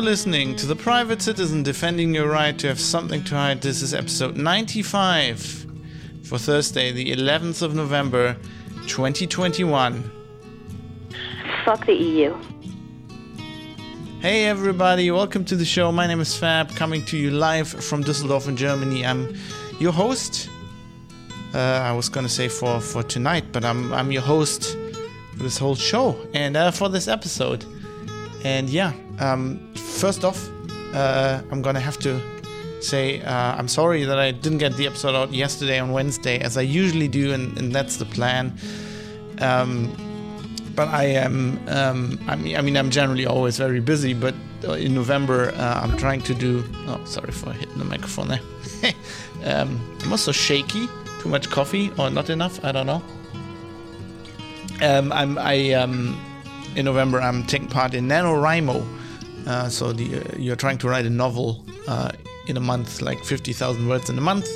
You're listening to The Private Citizen Defending Your Right to Have Something to Hide. This is episode 95 for Thursday, the 11th of November, 2021. Fuck the EU. Hey everybody, welcome to the show. My name is Fab, coming to you live from Düsseldorf in Germany. I'm your host. Uh, I was gonna say for for tonight, but I'm I'm your host for this whole show and uh, for this episode. And yeah, um, first off, uh, I'm gonna have to say uh, I'm sorry that I didn't get the episode out yesterday on Wednesday as I usually do, and, and that's the plan. Um, but I am, um, I mean, I mean, I'm generally always very busy. But in November, uh, I'm trying to do. Oh, sorry for hitting the microphone there. um, I'm also shaky. Too much coffee or not enough? I don't know. Um, I'm I um, in November I'm taking part in NaNoWriMo. Uh, so the, uh, you're trying to write a novel uh, in a month, like 50,000 words in a month.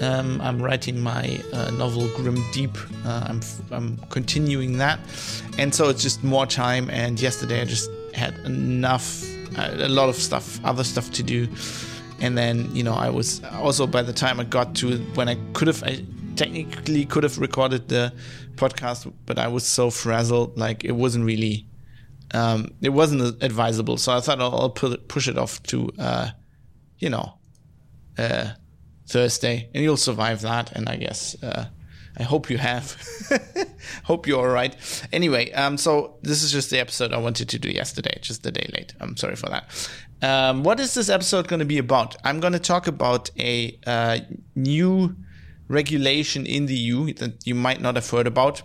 Um, I'm writing my uh, novel Grim Deep. Uh, I'm I'm continuing that, and so it's just more time. And yesterday I just had enough, a lot of stuff, other stuff to do, and then you know I was also by the time I got to when I could have, I technically could have recorded the podcast, but I was so frazzled, like it wasn't really, um, it wasn't advisable. So I thought I'll, I'll put, push it off to, uh, you know, uh, Thursday, and you'll survive that. And I guess uh, I hope you have. hope you're all right. Anyway, um, so this is just the episode I wanted to do yesterday, just a day late. I'm sorry for that. Um, what is this episode going to be about? I'm going to talk about a uh, new regulation in the EU that you might not have heard about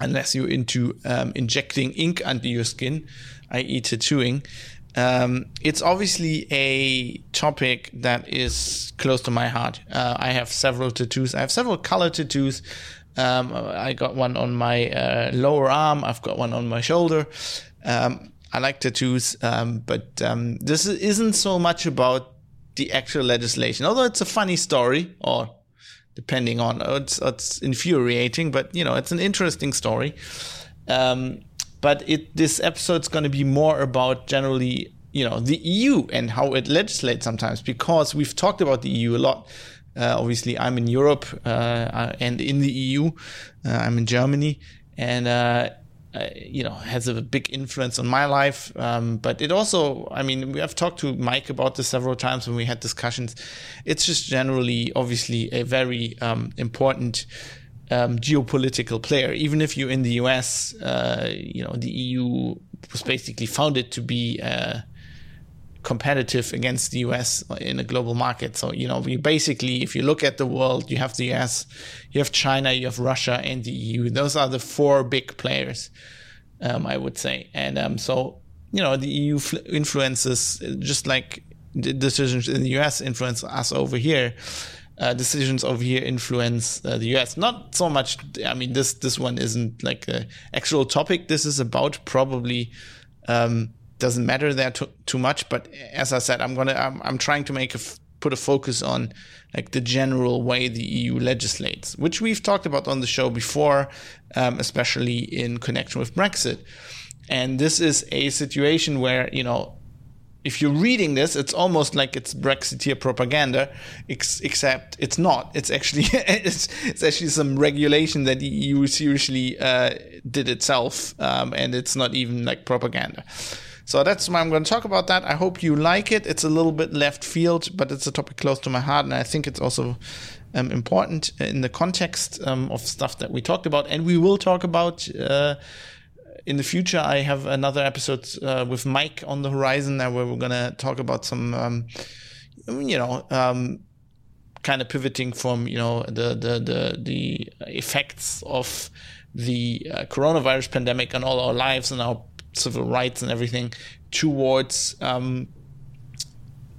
unless you're into um, injecting ink under your skin, i.e., tattooing. Um, it's obviously a topic that is close to my heart. Uh, I have several tattoos. I have several color tattoos. Um, I got one on my uh, lower arm. I've got one on my shoulder. Um, I like tattoos, um, but um, this isn't so much about the actual legislation. Although it's a funny story, or depending on it's, it's infuriating, but you know it's an interesting story. Um, but it this episode's going to be more about generally you know the EU and how it legislates sometimes because we've talked about the EU a lot. Uh, obviously, I'm in Europe uh, and in the EU. Uh, I'm in Germany, and uh, you know has a big influence on my life. Um, but it also, I mean, we have talked to Mike about this several times when we had discussions. It's just generally, obviously, a very um, important um, geopolitical player. Even if you're in the US, uh, you know, the EU was basically founded to be uh, competitive against the US in a global market. So, you know, we basically, if you look at the world, you have the US, you have China, you have Russia, and the EU. Those are the four big players, um, I would say. And um, so, you know, the EU influences just like the decisions in the US influence us over here uh, decisions over here influence uh, the US. Not so much. I mean, this this one isn't like the actual topic. This is about probably um, doesn't matter there too, too much. But as I said, I'm gonna I'm, I'm trying to make a f- put a focus on like the general way the EU legislates, which we've talked about on the show before, um, especially in connection with Brexit. And this is a situation where you know if you're reading this, it's almost like it's Brexiteer propaganda, ex- except it's not. It's actually it's, it's actually some regulation that the EU seriously uh, did itself, um, and it's not even like propaganda. So that's why I'm going to talk about that. I hope you like it. It's a little bit left field, but it's a topic close to my heart, and I think it's also um, important in the context um, of stuff that we talked about, and we will talk about. Uh, in the future, I have another episode uh, with Mike on the horizon where we're gonna talk about some, um, you know, um, kind of pivoting from you know the the the, the effects of the uh, coronavirus pandemic on all our lives and our civil rights and everything towards um,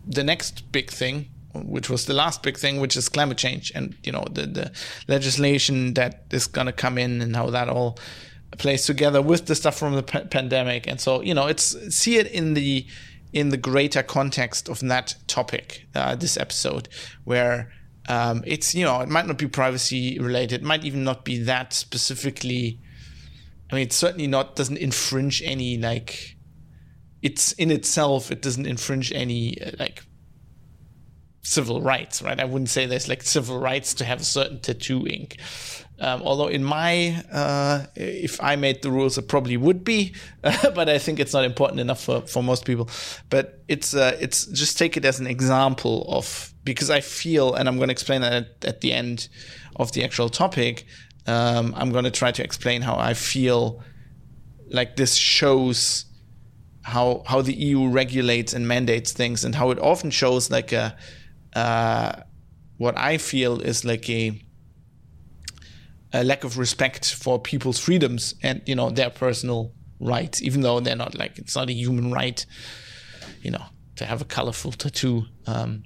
the next big thing which was the last big thing, which is climate change, and you know the the legislation that is going to come in and how that all plays together with the stuff from the p- pandemic. And so you know it's see it in the in the greater context of that topic uh, this episode where um, it's you know it might not be privacy related might even not be that specifically i mean it's certainly not doesn't infringe any like it's in itself it doesn't infringe any uh, like civil rights, right? I wouldn't say there's like civil rights to have a certain tattoo ink. Um, although in my, uh, if I made the rules, it probably would be, but I think it's not important enough for, for most people. But it's uh, it's just take it as an example of because I feel, and I'm going to explain that at, at, the end of the actual topic. Um, I'm going to try to explain how I feel like this shows how how the EU regulates and mandates things, and how it often shows like a uh, what I feel is like a a lack of respect for people's freedoms and you know their personal rights, even though they're not like it's not a human right, you know, to have a colorful tattoo. Um,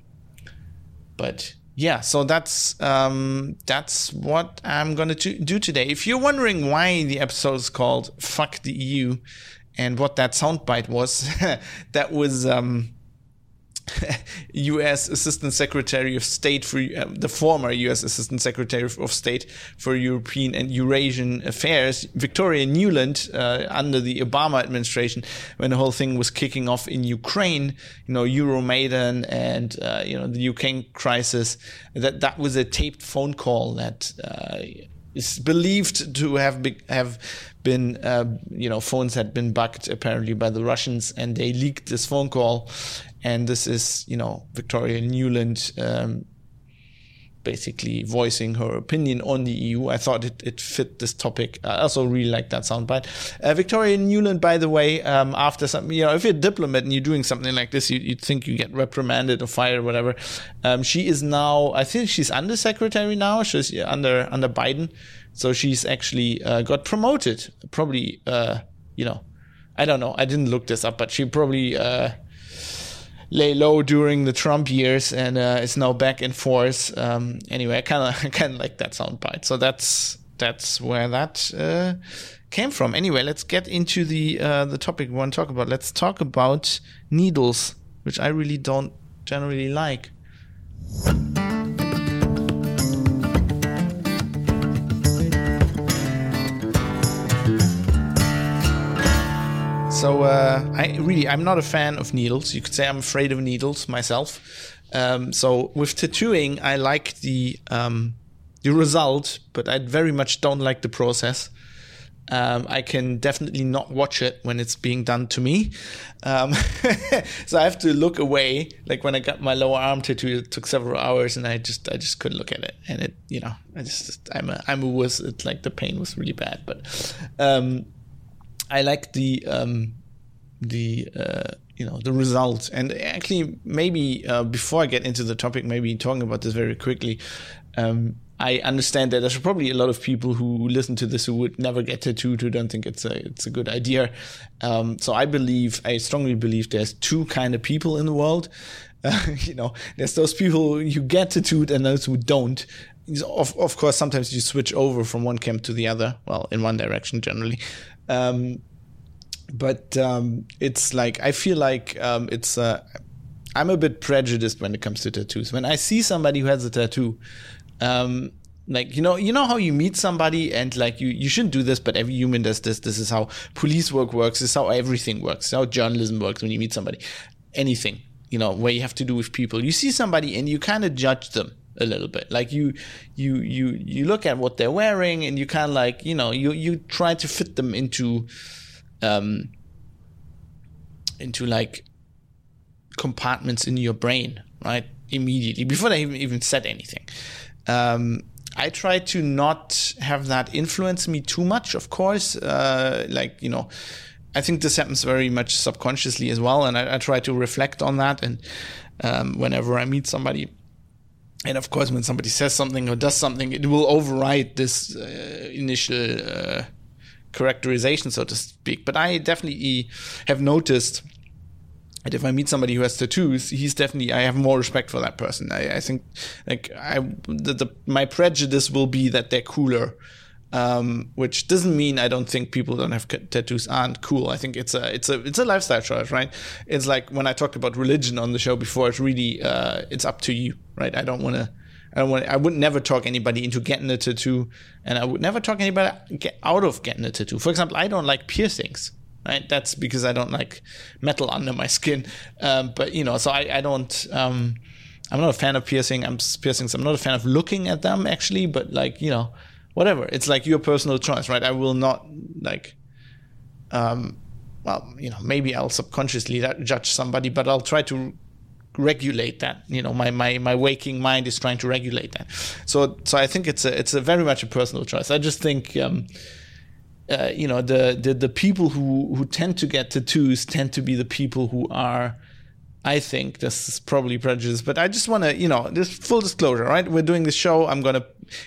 but yeah, so that's um, that's what I'm gonna do today. If you're wondering why the episode is called "Fuck the EU" and what that soundbite was, that was. Um, U.S. Assistant Secretary of State for uh, the former U.S. Assistant Secretary of State for European and Eurasian Affairs, Victoria Nuland, uh, under the Obama administration, when the whole thing was kicking off in Ukraine, you know, Euromaidan and uh, you know the Ukraine crisis. That that was a taped phone call that uh, is believed to have be, have been uh, you know phones had been bugged apparently by the Russians and they leaked this phone call. And this is you know Victoria Nuland um, basically voicing her opinion on the EU. I thought it, it fit this topic. I also really like that soundbite. Uh, Victoria Nuland, by the way, um, after some, you know, if you're a diplomat and you're doing something like this, you, would think you get reprimanded or fired or whatever. Um, she is now, I think she's undersecretary now. She's under under Biden, so she's actually uh, got promoted. Probably, uh, you know, I don't know. I didn't look this up, but she probably uh, lay low during the Trump years and uh, is now back in force. Um, anyway, I kind of kind of like that soundbite. So that's that's where that uh, came from. Anyway, let's get into the uh, the topic we want to talk about. Let's talk about needles, which I really don't generally like. So uh, I really I'm not a fan of needles. You could say I'm afraid of needles myself. Um, so with tattooing, I like the um, the result, but I very much don't like the process. Um, I can definitely not watch it when it's being done to me. Um, so I have to look away. Like when I got my lower arm tattoo, it took several hours, and I just I just couldn't look at it. And it, you know, I just I'm a I'm a wuss. Like the pain was really bad, but um, I like the um, the uh, you know the result. And actually, maybe uh, before I get into the topic, maybe talking about this very quickly. Um, I understand that there's probably a lot of people who listen to this who would never get tattooed, who don't think it's a it's a good idea. Um, so I believe, I strongly believe, there's two kind of people in the world. Uh, you know, there's those people who get tattooed and those who don't. Of of course, sometimes you switch over from one camp to the other. Well, in one direction generally. Um, but um, it's like I feel like um, it's. Uh, I'm a bit prejudiced when it comes to tattoos. When I see somebody who has a tattoo, um, like you know, you know how you meet somebody and like you you shouldn't do this, but every human does this. This is how police work works. This is how everything works. how journalism works when you meet somebody. Anything you know where you have to do with people. You see somebody and you kind of judge them a little bit like you you you you look at what they're wearing and you kind of like you know you you try to fit them into um, into like compartments in your brain, right? Immediately before they even, even said anything. Um, I try to not have that influence me too much, of course. Uh, like, you know, I think this happens very much subconsciously as well. And I, I try to reflect on that. And um, whenever I meet somebody, and of course, when somebody says something or does something, it will override this uh, initial uh, characterization, so to speak. But I definitely have noticed that if I meet somebody who has tattoos, he's definitely I have more respect for that person. I, I think like I the, the, my prejudice will be that they're cooler. Um, which doesn't mean I don't think people don't have tattoos aren't cool. I think it's a it's a it's a lifestyle choice, right? It's like when I talked about religion on the show before. It's really uh, it's up to you, right? I don't want to I want. I would never talk anybody into getting a tattoo, and I would never talk anybody get out of getting a tattoo. For example, I don't like piercings. right? That's because I don't like metal under my skin. Um, but you know, so I, I don't. Um, I'm not a fan of piercing. I'm piercings. I'm not a fan of looking at them actually. But like you know, whatever. It's like your personal choice, right? I will not like. Um, well, you know, maybe I'll subconsciously judge somebody, but I'll try to regulate that. You know, my, my, my waking mind is trying to regulate that. So so I think it's a it's a very much a personal choice. I just think um, uh, you know the, the the people who who tend to get tattoos tend to be the people who are I think this is probably prejudice, but I just want to, you know, this full disclosure, right? We're doing this show. I'm gonna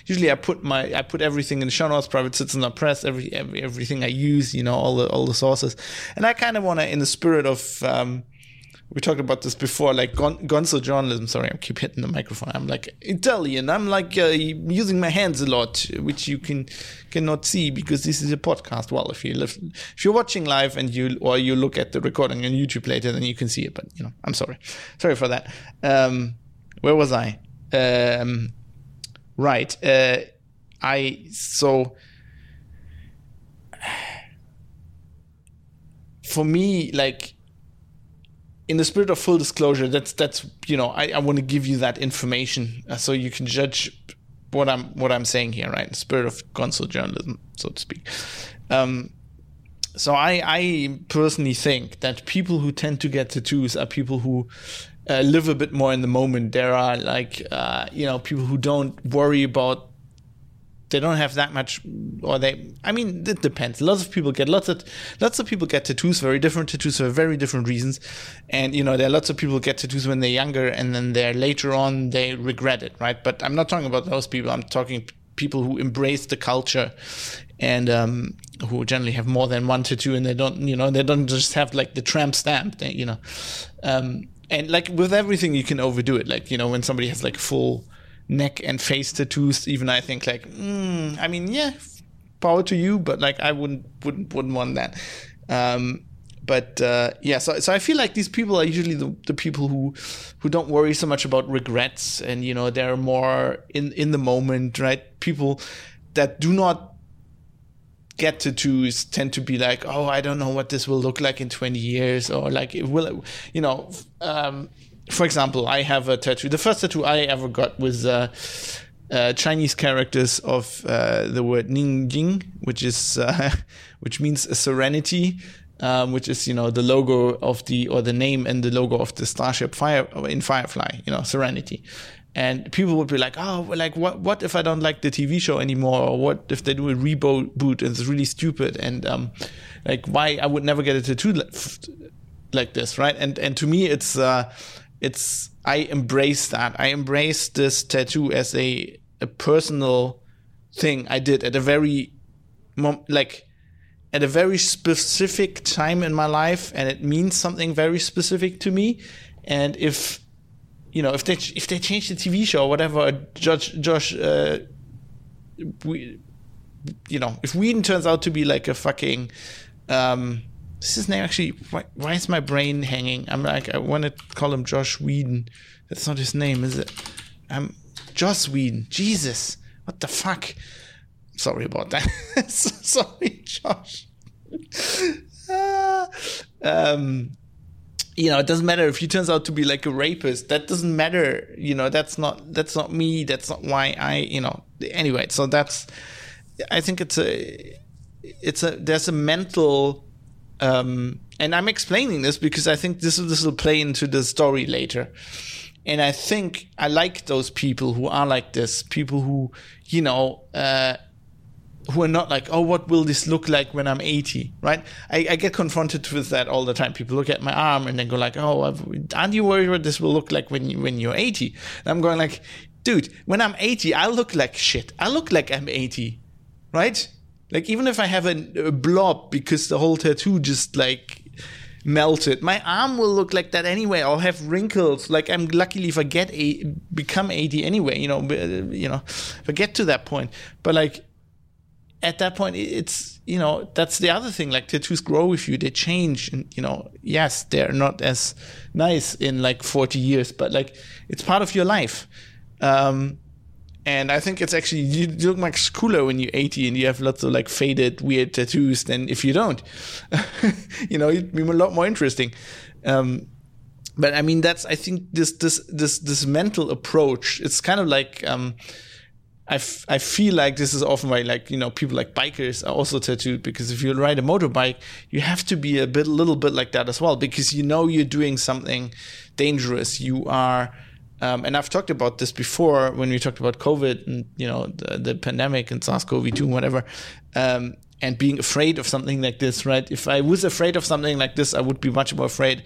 usually I put my I put everything in the show notes, private citizen press, every, every everything I use, you know, all the all the sources, and I kind of want to, in the spirit of um, we talked about this before, like gon- gonzo journalism. Sorry, I keep hitting the microphone. I'm like Italian. I'm like uh, using my hands a lot, which you can cannot see because this is a podcast. Well, if you live, if you're watching live and you or you look at the recording on YouTube later, then you can see it. But you know, I'm sorry, sorry for that. Um, where was I? Um, right. Uh, I so. For me, like in the spirit of full disclosure, that's that's you know I, I want to give you that information uh, so you can judge what I'm what I'm saying here, right? In the spirit of gonzo journalism, so to speak. Um, so I I personally think that people who tend to get tattoos are people who uh, live a bit more in the moment. There are like uh, you know people who don't worry about they don't have that much or they i mean it depends. Lots of people get lots of lots of people get tattoos very different tattoos for very different reasons. And you know there are lots of people get tattoos when they're younger and then they're later on they regret it right? But i'm not talking about those people. I'm talking people who embrace the culture and um, who generally have more than one tattoo and they don't you know they don't just have like the tramp stamp they, you know. Um, and like with everything you can overdo it. Like you know when somebody has like full neck and face tattoos. Even I think like, mm, I mean, yeah, power to you, but like I wouldn't wouldn't wouldn't want that. Um, but uh, yeah, so so I feel like these people are usually the, the people who who don't worry so much about regrets, and you know they're more in in the moment, right? People that do not get tattoos tend to be like, oh, I don't know what this will look like in 20 years, or like it will, you know, um, for example, I have a tattoo. The first tattoo I ever got was uh, uh, Chinese characters of uh, the word Ningjing, which is uh, which means serenity, um, which is you know the logo of the or the name and the logo of the starship Fire in Firefly. You know, serenity. And people would be like, "Oh, like what? What if I don't like the TV show anymore? Or what if they do a reboot and it's really stupid? And um, like, why I would never get a tattoo like this, right? And and to me, it's uh, it's I embrace that. I embrace this tattoo as a a personal thing I did at a very like at a very specific time in my life and it means something very specific to me and if you know if they if they change the TV show or whatever Josh Josh uh, we you know if Whedon turns out to be like a fucking um is his name actually? Why, why is my brain hanging? I'm like, I want to call him Josh Whedon. That's not his name, is it? I'm Joss Whedon. Jesus, what the fuck? Sorry about that. Sorry, Josh. um, you know, it doesn't matter if he turns out to be like a rapist. That doesn't matter. You know, that's not that's not me. That's not why I. You know. Anyway, so that's. I think it's a. It's a. There's a mental um, and I'm explaining this because I think this this will play into the story later. And I think I like those people who are like this, people who, you know, uh, who are not like, oh, what will this look like when I'm 80, right? I, I, get confronted with that all the time. People look at my arm and then go like, oh, aren't you worried what this will look like when you, when you're 80? And I'm going like, dude, when I'm 80, I look like shit. I look like I'm 80, right? Like even if I have a, a blob because the whole tattoo just like melted, my arm will look like that anyway. I'll have wrinkles. Like I'm luckily if I get a become 80 anyway, you know, you know, if I get to that point. But like at that point, it's you know that's the other thing. Like tattoos grow with you, they change, and you know, yes, they're not as nice in like 40 years, but like it's part of your life. Um, and I think it's actually you look much cooler when you're 80 and you have lots of like faded weird tattoos than if you don't. you know, you'd be a lot more interesting. Um, but I mean, that's I think this this this this mental approach. It's kind of like um, I, f- I feel like this is often why like you know people like bikers are also tattooed because if you ride a motorbike you have to be a bit little bit like that as well because you know you're doing something dangerous you are um, and I've talked about this before when we talked about COVID and you know the, the pandemic and SARS-CoV-2 and whatever um, and being afraid of something like this right if I was afraid of something like this I would be much more afraid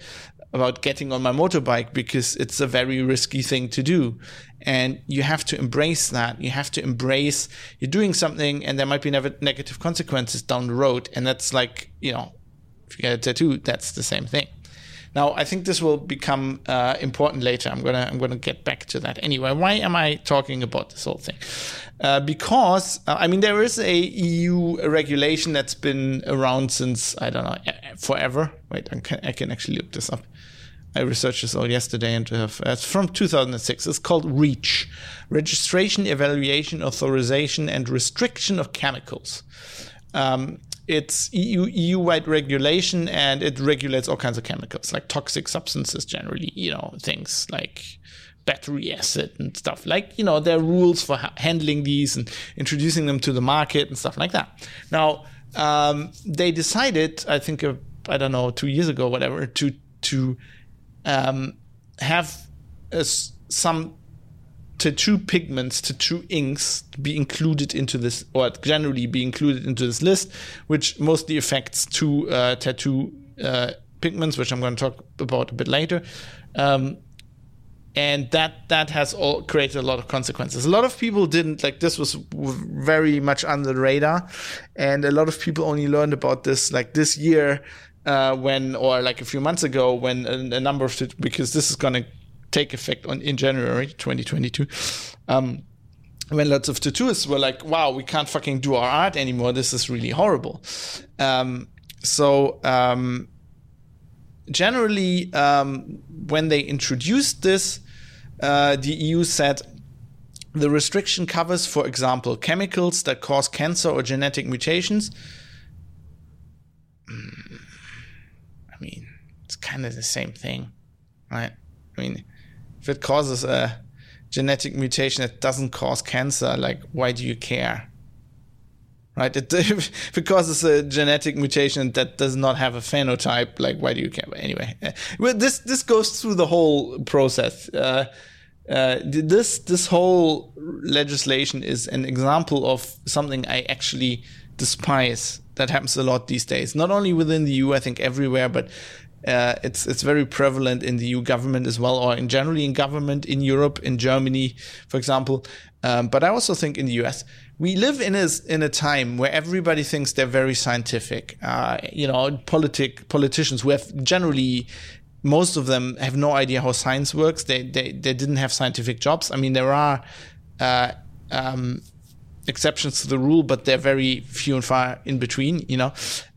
about getting on my motorbike because it's a very risky thing to do. And you have to embrace that. You have to embrace you're doing something and there might be negative consequences down the road. And that's like, you know, if you get a tattoo, that's the same thing. Now, I think this will become uh, important later. I'm gonna I'm gonna get back to that anyway. Why am I talking about this whole thing? Uh, because uh, I mean there is a EU regulation that's been around since I don't know forever. Wait, I can, I can actually look this up. I researched this all yesterday and have, it's from 2006. It's called REACH, Registration, Evaluation, Authorization, and Restriction of Chemicals. Um, it's EU EU wide regulation and it regulates all kinds of chemicals like toxic substances generally. You know things like battery acid and stuff like you know there are rules for ha- handling these and introducing them to the market and stuff like that. Now um, they decided, I think, uh, I don't know, two years ago, whatever, to to um, have a, some tattoo pigments, tattoo inks be included into this, or generally be included into this list, which mostly affects two uh, tattoo uh, pigments, which I'm going to talk about a bit later. Um, and that that has all created a lot of consequences. A lot of people didn't like this was very much under the radar, and a lot of people only learned about this like this year uh, when or like a few months ago when a, a number of because this is going to take effect on in January 2022. Um, when lots of tattooists were like, "Wow, we can't fucking do our art anymore. This is really horrible." Um, so um, generally, um, when they introduced this, uh, the EU said the restriction covers, for example, chemicals that cause cancer or genetic mutations. I mean, it's kind of the same thing, right? I mean, if it causes a genetic mutation that doesn't cause cancer, like, why do you care? Right? It, if it causes a genetic mutation that does not have a phenotype, like, why do you care? But anyway, uh, well, this this goes through the whole process. Uh, uh, this this whole legislation is an example of something I actually despise. That happens a lot these days. Not only within the EU, I think everywhere, but uh, it's it's very prevalent in the EU government as well, or in generally in government in Europe, in Germany, for example. Um, but I also think in the US, we live in a in a time where everybody thinks they're very scientific. Uh, you know, politic politicians who have generally most of them have no idea how science works. They they they didn't have scientific jobs. I mean, there are. Uh, um, exceptions to the rule, but they're very few and far in between, you know.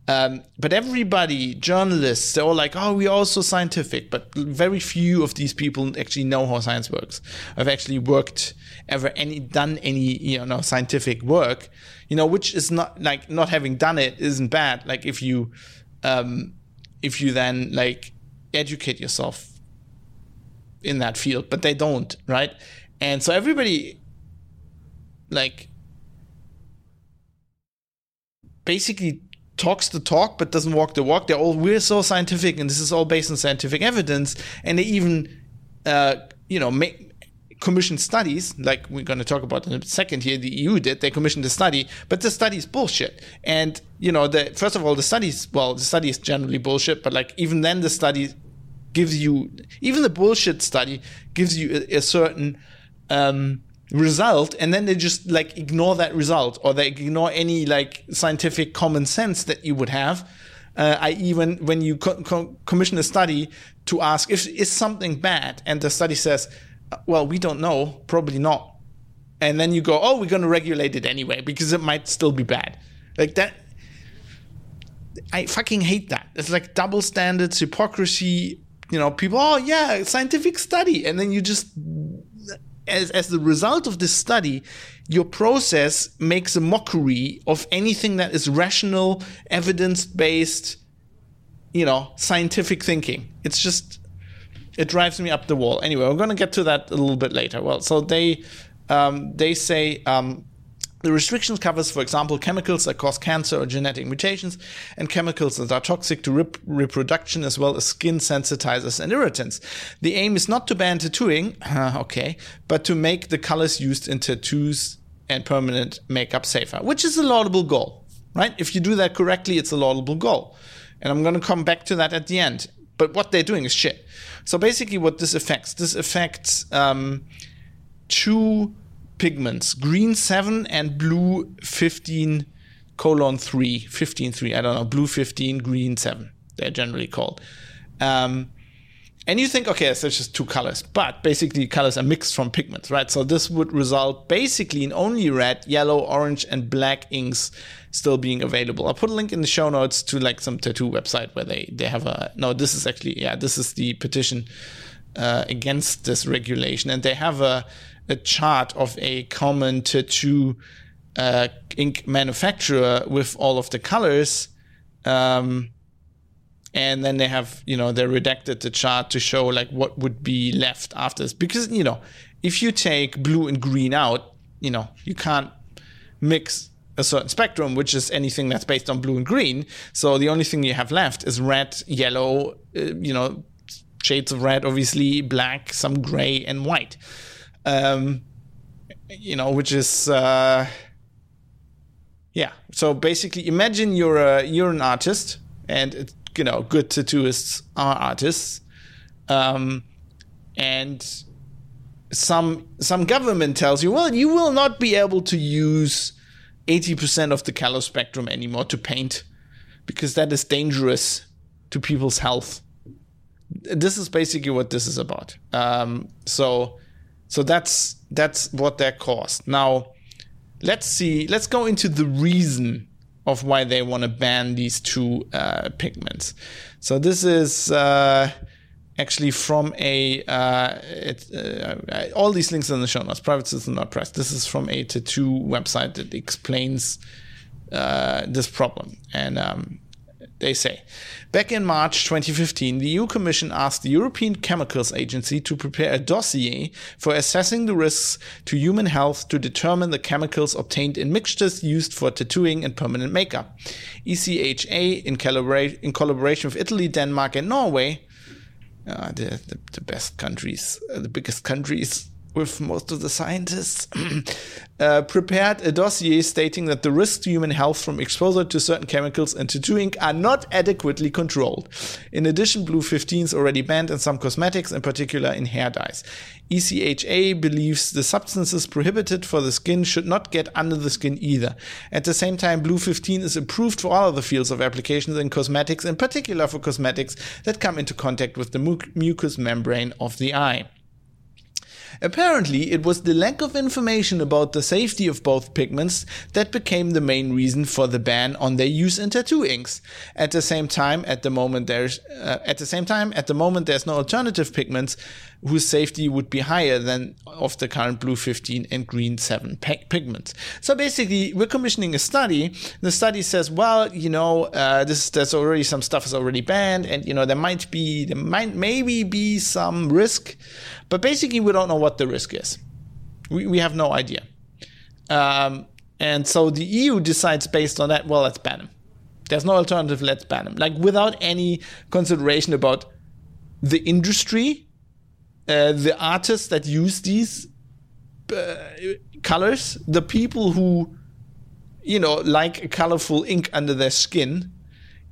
Um, but everybody, journalists, they're all like, oh, we're all so scientific. But very few of these people actually know how science works. I've actually worked ever any done any you know scientific work, you know, which is not like not having done it isn't bad. Like if you um, if you then like educate yourself in that field, but they don't, right? And so everybody like basically talks the talk but doesn't walk the walk. They're all we're so scientific, and this is all based on scientific evidence. And they even, uh, you know, make commission studies, like we're going to talk about in a second here. The EU did they commissioned a study, but the study is bullshit. And you know, the first of all, the studies well, the study is generally bullshit. But like even then, the study gives you even the bullshit study gives you a, a certain um, result and then they just like ignore that result or they ignore any like scientific common sense that you would have uh, i.e when, when you co- co- commission a study to ask if is something bad and the study says uh, well we don't know probably not. And then you go oh we're going to regulate it anyway because it might still be bad. Like that i fucking hate that. It's like double standards hypocrisy you know people oh yeah scientific study and then you just as, as the result of this study, your process makes a mockery of anything that is rational, evidence based, you know, scientific thinking. It's just, it drives me up the wall. Anyway, we're going to get to that a little bit later. Well, so they, um, they say, um, the restrictions covers, for example, chemicals that cause cancer or genetic mutations, and chemicals that are toxic to rep- reproduction, as well as skin sensitizers and irritants. The aim is not to ban tattooing, okay, but to make the colors used in tattoos and permanent makeup safer, which is a laudable goal, right? If you do that correctly, it's a laudable goal. And I'm going to come back to that at the end. But what they're doing is shit. So basically, what this affects, this affects um, two pigments. Green 7 and blue 15 colon 3 15 3 i don't know blue 15 green 7 they're generally called. Um, and you think okay so it's just two colors but basically colors are mixed from pigments right? So this would result basically in only red yellow orange and black inks still being available. I'll put a link in the show notes to like some tattoo website where they they have a no this is actually yeah this is the petition uh, against this regulation. And they have a a chart of a common tattoo uh, ink manufacturer with all of the colors. Um, and then they have, you know, they redacted the chart to show like what would be left after this. Because, you know, if you take blue and green out, you know, you can't mix a certain spectrum, which is anything that's based on blue and green. So the only thing you have left is red, yellow, uh, you know, shades of red, obviously, black, some gray, and white um, you know, which is uh, yeah. So basically, imagine you're a you're an artist, and it, you know, good tattooists are artists, um, and some some government tells you, well, you will not be able to use eighty percent of the color spectrum anymore to paint because that is dangerous to people's health. This is basically what this is about. Um, so so that's that's what that caused. Now, let's see. Let's go into the reason of why they want to ban these two uh, pigments. So this is uh, actually from a uh, it, uh, all these links in the show notes. Private Citizen not press. This is from a tattoo website that explains uh, this problem, and um, they say. Back in March 2015, the EU Commission asked the European Chemicals Agency to prepare a dossier for assessing the risks to human health to determine the chemicals obtained in mixtures used for tattooing and permanent makeup. ECHA, in, collabora- in collaboration with Italy, Denmark, and Norway, uh, the, the, the, best countries, uh, the biggest countries with most of the scientists, uh, prepared a dossier stating that the risks to human health from exposure to certain chemicals and tattoo ink are not adequately controlled. In addition, blue 15 is already banned in some cosmetics, in particular in hair dyes. ECHA believes the substances prohibited for the skin should not get under the skin either. At the same time, blue 15 is approved for all other fields of applications in cosmetics, in particular for cosmetics that come into contact with the mucous membrane of the eye. Apparently, it was the lack of information about the safety of both pigments that became the main reason for the ban on their use in tattoo inks. At the same time, at the moment there's uh, at the same time at the moment there's no alternative pigments whose safety would be higher than of the current blue 15 and green 7 pigments. So basically, we're commissioning a study. The study says, well, you know, uh, this there's already some stuff is already banned, and you know there might be there might maybe be some risk, but basically we don't know what the risk is. We we have no idea. Um, and so the EU decides based on that, well, let's ban them. There's no alternative, let's ban them. Like without any consideration about the industry uh, the artists that use these uh, colors, the people who, you know, like colorful ink under their skin,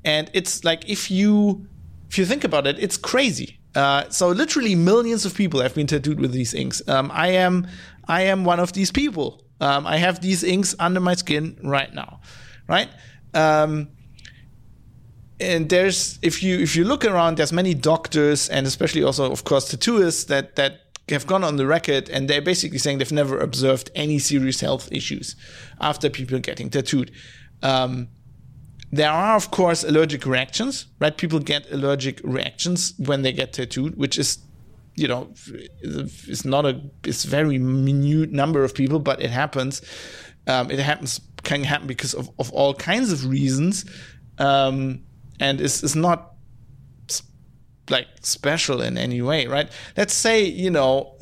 and it's like if you if you think about it, it's crazy. Uh, so literally millions of people have been tattooed with these inks. Um, I am I am one of these people. Um, I have these inks under my skin right now, right? Um, and there's if you if you look around, there's many doctors and especially also of course tattooists that that have gone on the record and they're basically saying they've never observed any serious health issues after people getting tattooed. Um, there are of course allergic reactions, right? People get allergic reactions when they get tattooed, which is you know, it's not a, it's very minute number of people, but it happens. Um, it happens, can happen because of, of all kinds of reasons. Um, and it's, it's not like special in any way, right? Let's say, you know,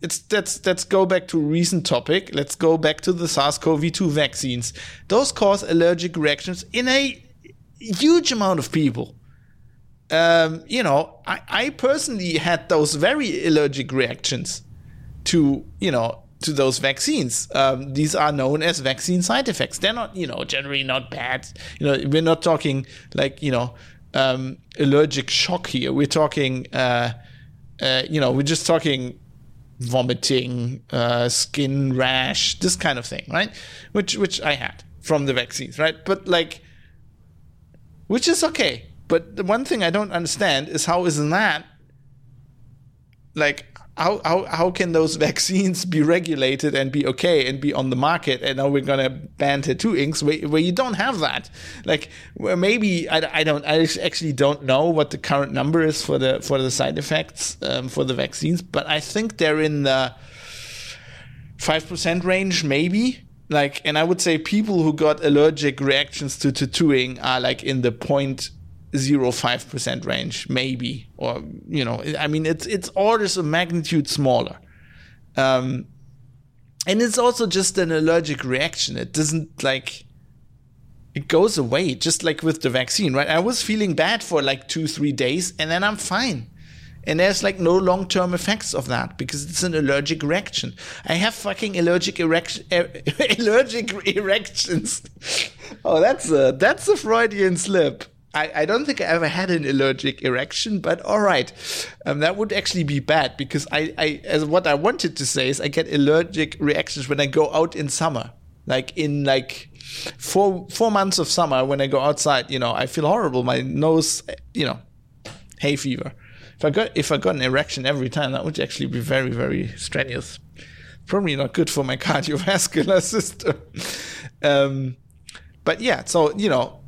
it's let's let's go back to recent topic. Let's go back to the SARS-CoV-2 vaccines. Those cause allergic reactions in a huge amount of people um, you know, I, I personally had those very allergic reactions to, you know, to those vaccines. Um, these are known as vaccine side effects. They're not, you know, generally not bad. You know, we're not talking like, you know, um, allergic shock here. We're talking, uh, uh, you know, we're just talking vomiting, uh, skin rash, this kind of thing, right? Which which I had from the vaccines, right? But like, which is okay. But the one thing I don't understand is how isn't that like how, how how can those vaccines be regulated and be okay and be on the market? And now we're gonna ban tattoo inks where, where you don't have that. Like maybe I, I don't I actually don't know what the current number is for the for the side effects um, for the vaccines but I think they're in the five percent range maybe. Like and I would say people who got allergic reactions to tattooing are like in the point zero five percent range, maybe, or you know, I mean, it's it's orders of magnitude smaller. Um, and it's also just an allergic reaction. It doesn't like it goes away, just like with the vaccine, right? I was feeling bad for like two, three days, and then I'm fine. And there's like no long term effects of that because it's an allergic reaction. I have fucking allergic erection, er, allergic erections. oh, that's a that's a Freudian slip. I, I don't think I ever had an allergic erection, but all right, um, that would actually be bad because I, I, as what I wanted to say is I get allergic reactions when I go out in summer, like in like four four months of summer when I go outside. You know, I feel horrible. My nose, you know, hay fever. If I got if I got an erection every time, that would actually be very very strenuous. Probably not good for my cardiovascular system. um, but yeah, so you know,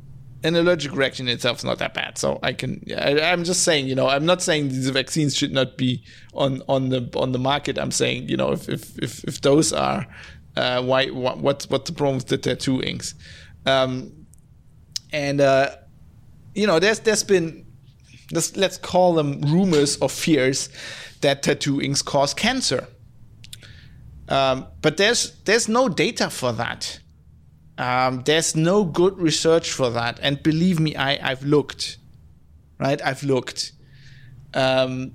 an allergic reaction itself is not that bad. So I can, I, am just saying, you know, I'm not saying these vaccines should not be on on the on the market. I'm saying, you know, if if if, if those are, uh, why what what's the problem with the tattoo inks? Um, and uh, you know, there's there's been let's let's call them rumors or fears that tattoo inks cause cancer. Um, but there's there's no data for that. Um, there's no good research for that. And believe me, I, I've looked, right? I've looked. Um,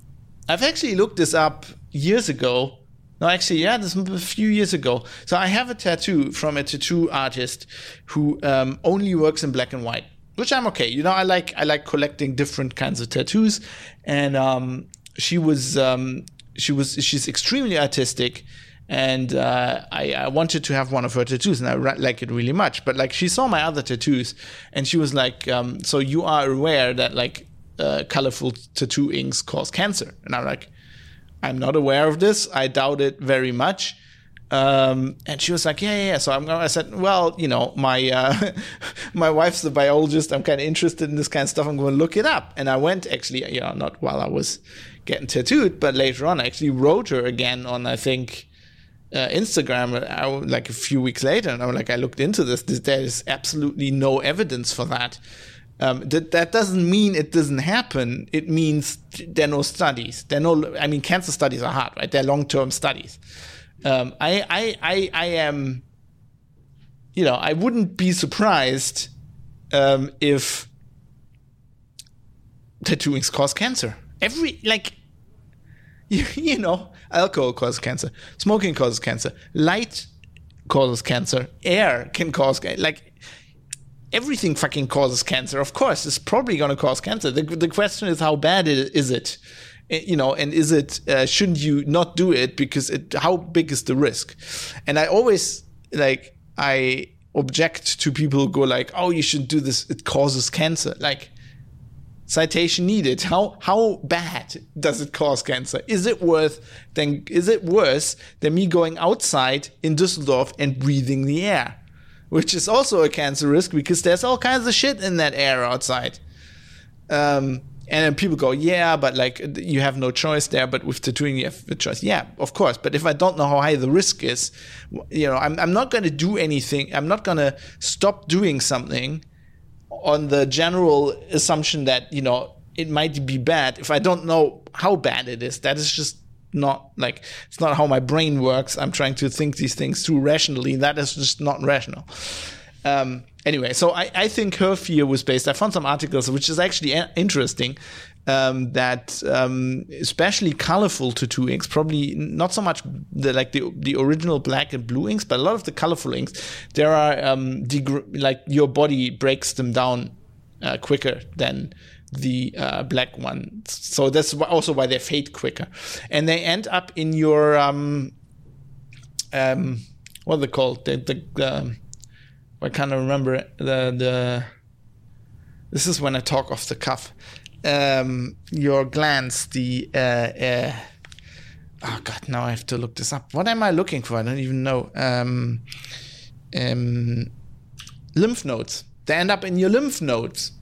I've actually looked this up years ago. No, actually, yeah, this a few years ago. So I have a tattoo from a tattoo artist who um, only works in black and white, which I'm okay. You know, I like I like collecting different kinds of tattoos, and um, she was um, she was she's extremely artistic and uh, I, I, wanted to have one of her tattoos, and I like it really much. But like she saw my other tattoos, and she was like, um, "So you are aware that like uh, colorful tattoo inks cause cancer?" And I'm like, "I'm not aware of this. I doubt it very much." Um, and she was like, "Yeah, yeah." yeah. So I'm. I said, "Well, you know, my uh, my wife's a biologist. I'm kind of interested in this kind of stuff. I'm going to look it up." And I went actually, you know, not while I was getting tattooed, but later on, I actually wrote her again on I think uh, Instagram I, like a few weeks later, and I'm like, I looked into this. There is absolutely no evidence for that. Um, that that doesn't mean it doesn't happen. It means there are no studies. There are no. I mean, cancer studies are hard, right? They're long term studies. Um, I, I I I am. You know, I wouldn't be surprised um, if tattooings cause cancer. Every like, you, you know, Alcohol causes cancer. Smoking causes cancer. Light causes cancer. Air can cause like everything fucking causes cancer. Of course, it's probably going to cause cancer. The, the question is how bad is it? You know, and is it uh, shouldn't you not do it because it how big is the risk? And I always like I object to people who go like, oh, you shouldn't do this. It causes cancer. Like citation needed. How how bad does it cause cancer? Is it worth then is it worse than me going outside in Düsseldorf and breathing the air? Which is also a cancer risk because there's all kinds of shit in that air outside. Um, And then people go, yeah, but like you have no choice there. But with tattooing, you have a choice. Yeah, of course. But if I don't know how high the risk is, you know, I'm, I'm not going to do anything. I'm not going to stop doing something on the general assumption that, you know, it might be bad if I don't know how bad it is. That is just not like it's not how my brain works. I'm trying to think these things through rationally. That is just not rational. Um, anyway, so I, I think her fear was based. I found some articles which is actually interesting. Um, that um, especially colorful tattoo inks, probably not so much the like the the original black and blue inks, but a lot of the colorful inks, there are um, like your body breaks them down uh, quicker than the uh, black ones. So that's also why they fade quicker, and they end up in your um, um, what are they called? The, the um, I can't remember the the. This is when I talk off the cuff. Um, your glands, the uh, uh, oh god, now I have to look this up. What am I looking for? I don't even know. Um, um, lymph nodes. They end up in your lymph nodes.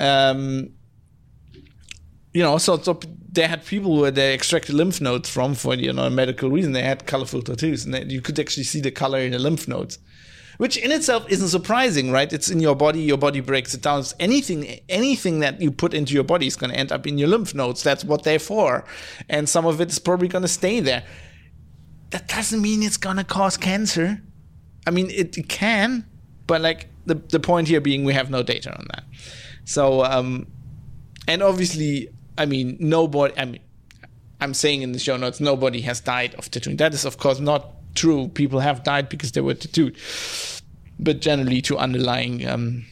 Um, you know, so, so they had people where they extracted lymph nodes from for you know a medical reason. They had colorful tattoos, and they, you could actually see the color in the lymph nodes which in itself isn't surprising, right? It's in your body, your body breaks it down. It's anything, anything that you put into your body is going to end up in your lymph nodes. That's what they're for, and some of it is probably going to stay there. That doesn't mean it's going to cause cancer. I mean, it, it, can, but like the the point here being, we have no data on that. So, um, and obviously, I mean, nobody. I mean, I'm saying in the show notes, nobody has died of tattooing. That is, of course, not true, people have died because they were tattooed, but generally to underlying. Um,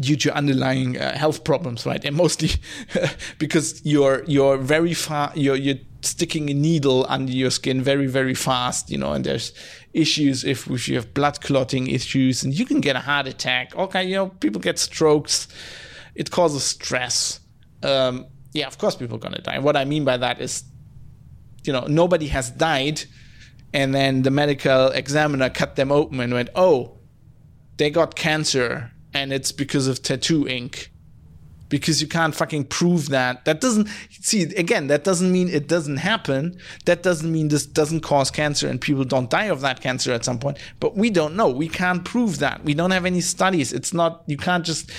due to underlying uh, health problems, right? And mostly because you're you're very far you're you're sticking a needle under your skin very very fast, you know. And there's issues if, if you have blood clotting issues, and you can get a heart attack. Okay, you know, people get strokes. It causes stress. Um, yeah, of course, people are gonna die. what I mean by that is, you know, nobody has died and then the medical examiner cut them open and went, "Oh, they got cancer, and it's because of tattoo ink." Because you can't fucking prove that. That doesn't see again. That doesn't mean it doesn't happen. That doesn't mean this doesn't cause cancer and people don't die of that cancer at some point. But we don't know. We can't prove that. We don't have any studies. It's not. You can't just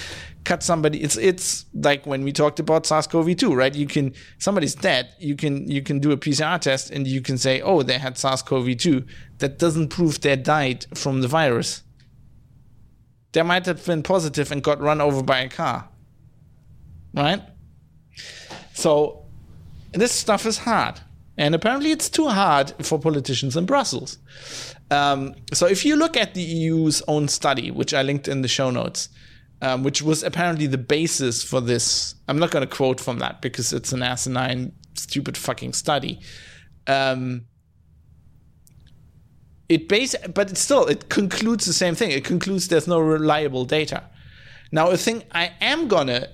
cut somebody it's it's like when we talked about SARS-CoV-2 right? You can somebody's dead you can you can do a PCR test and you can say oh they had SARS-CoV-2 that doesn't prove they died from the virus. They might have been positive and got run over by a car right? So this stuff is hard. And apparently it's too hard for politicians in Brussels. Um, so if you look at the EU's own study which I linked in the show notes um, which was apparently the basis for this. I'm not going to quote from that because it's an asinine, stupid fucking study. Um, it base, but it still it concludes the same thing. It concludes there's no reliable data. Now, a thing I am gonna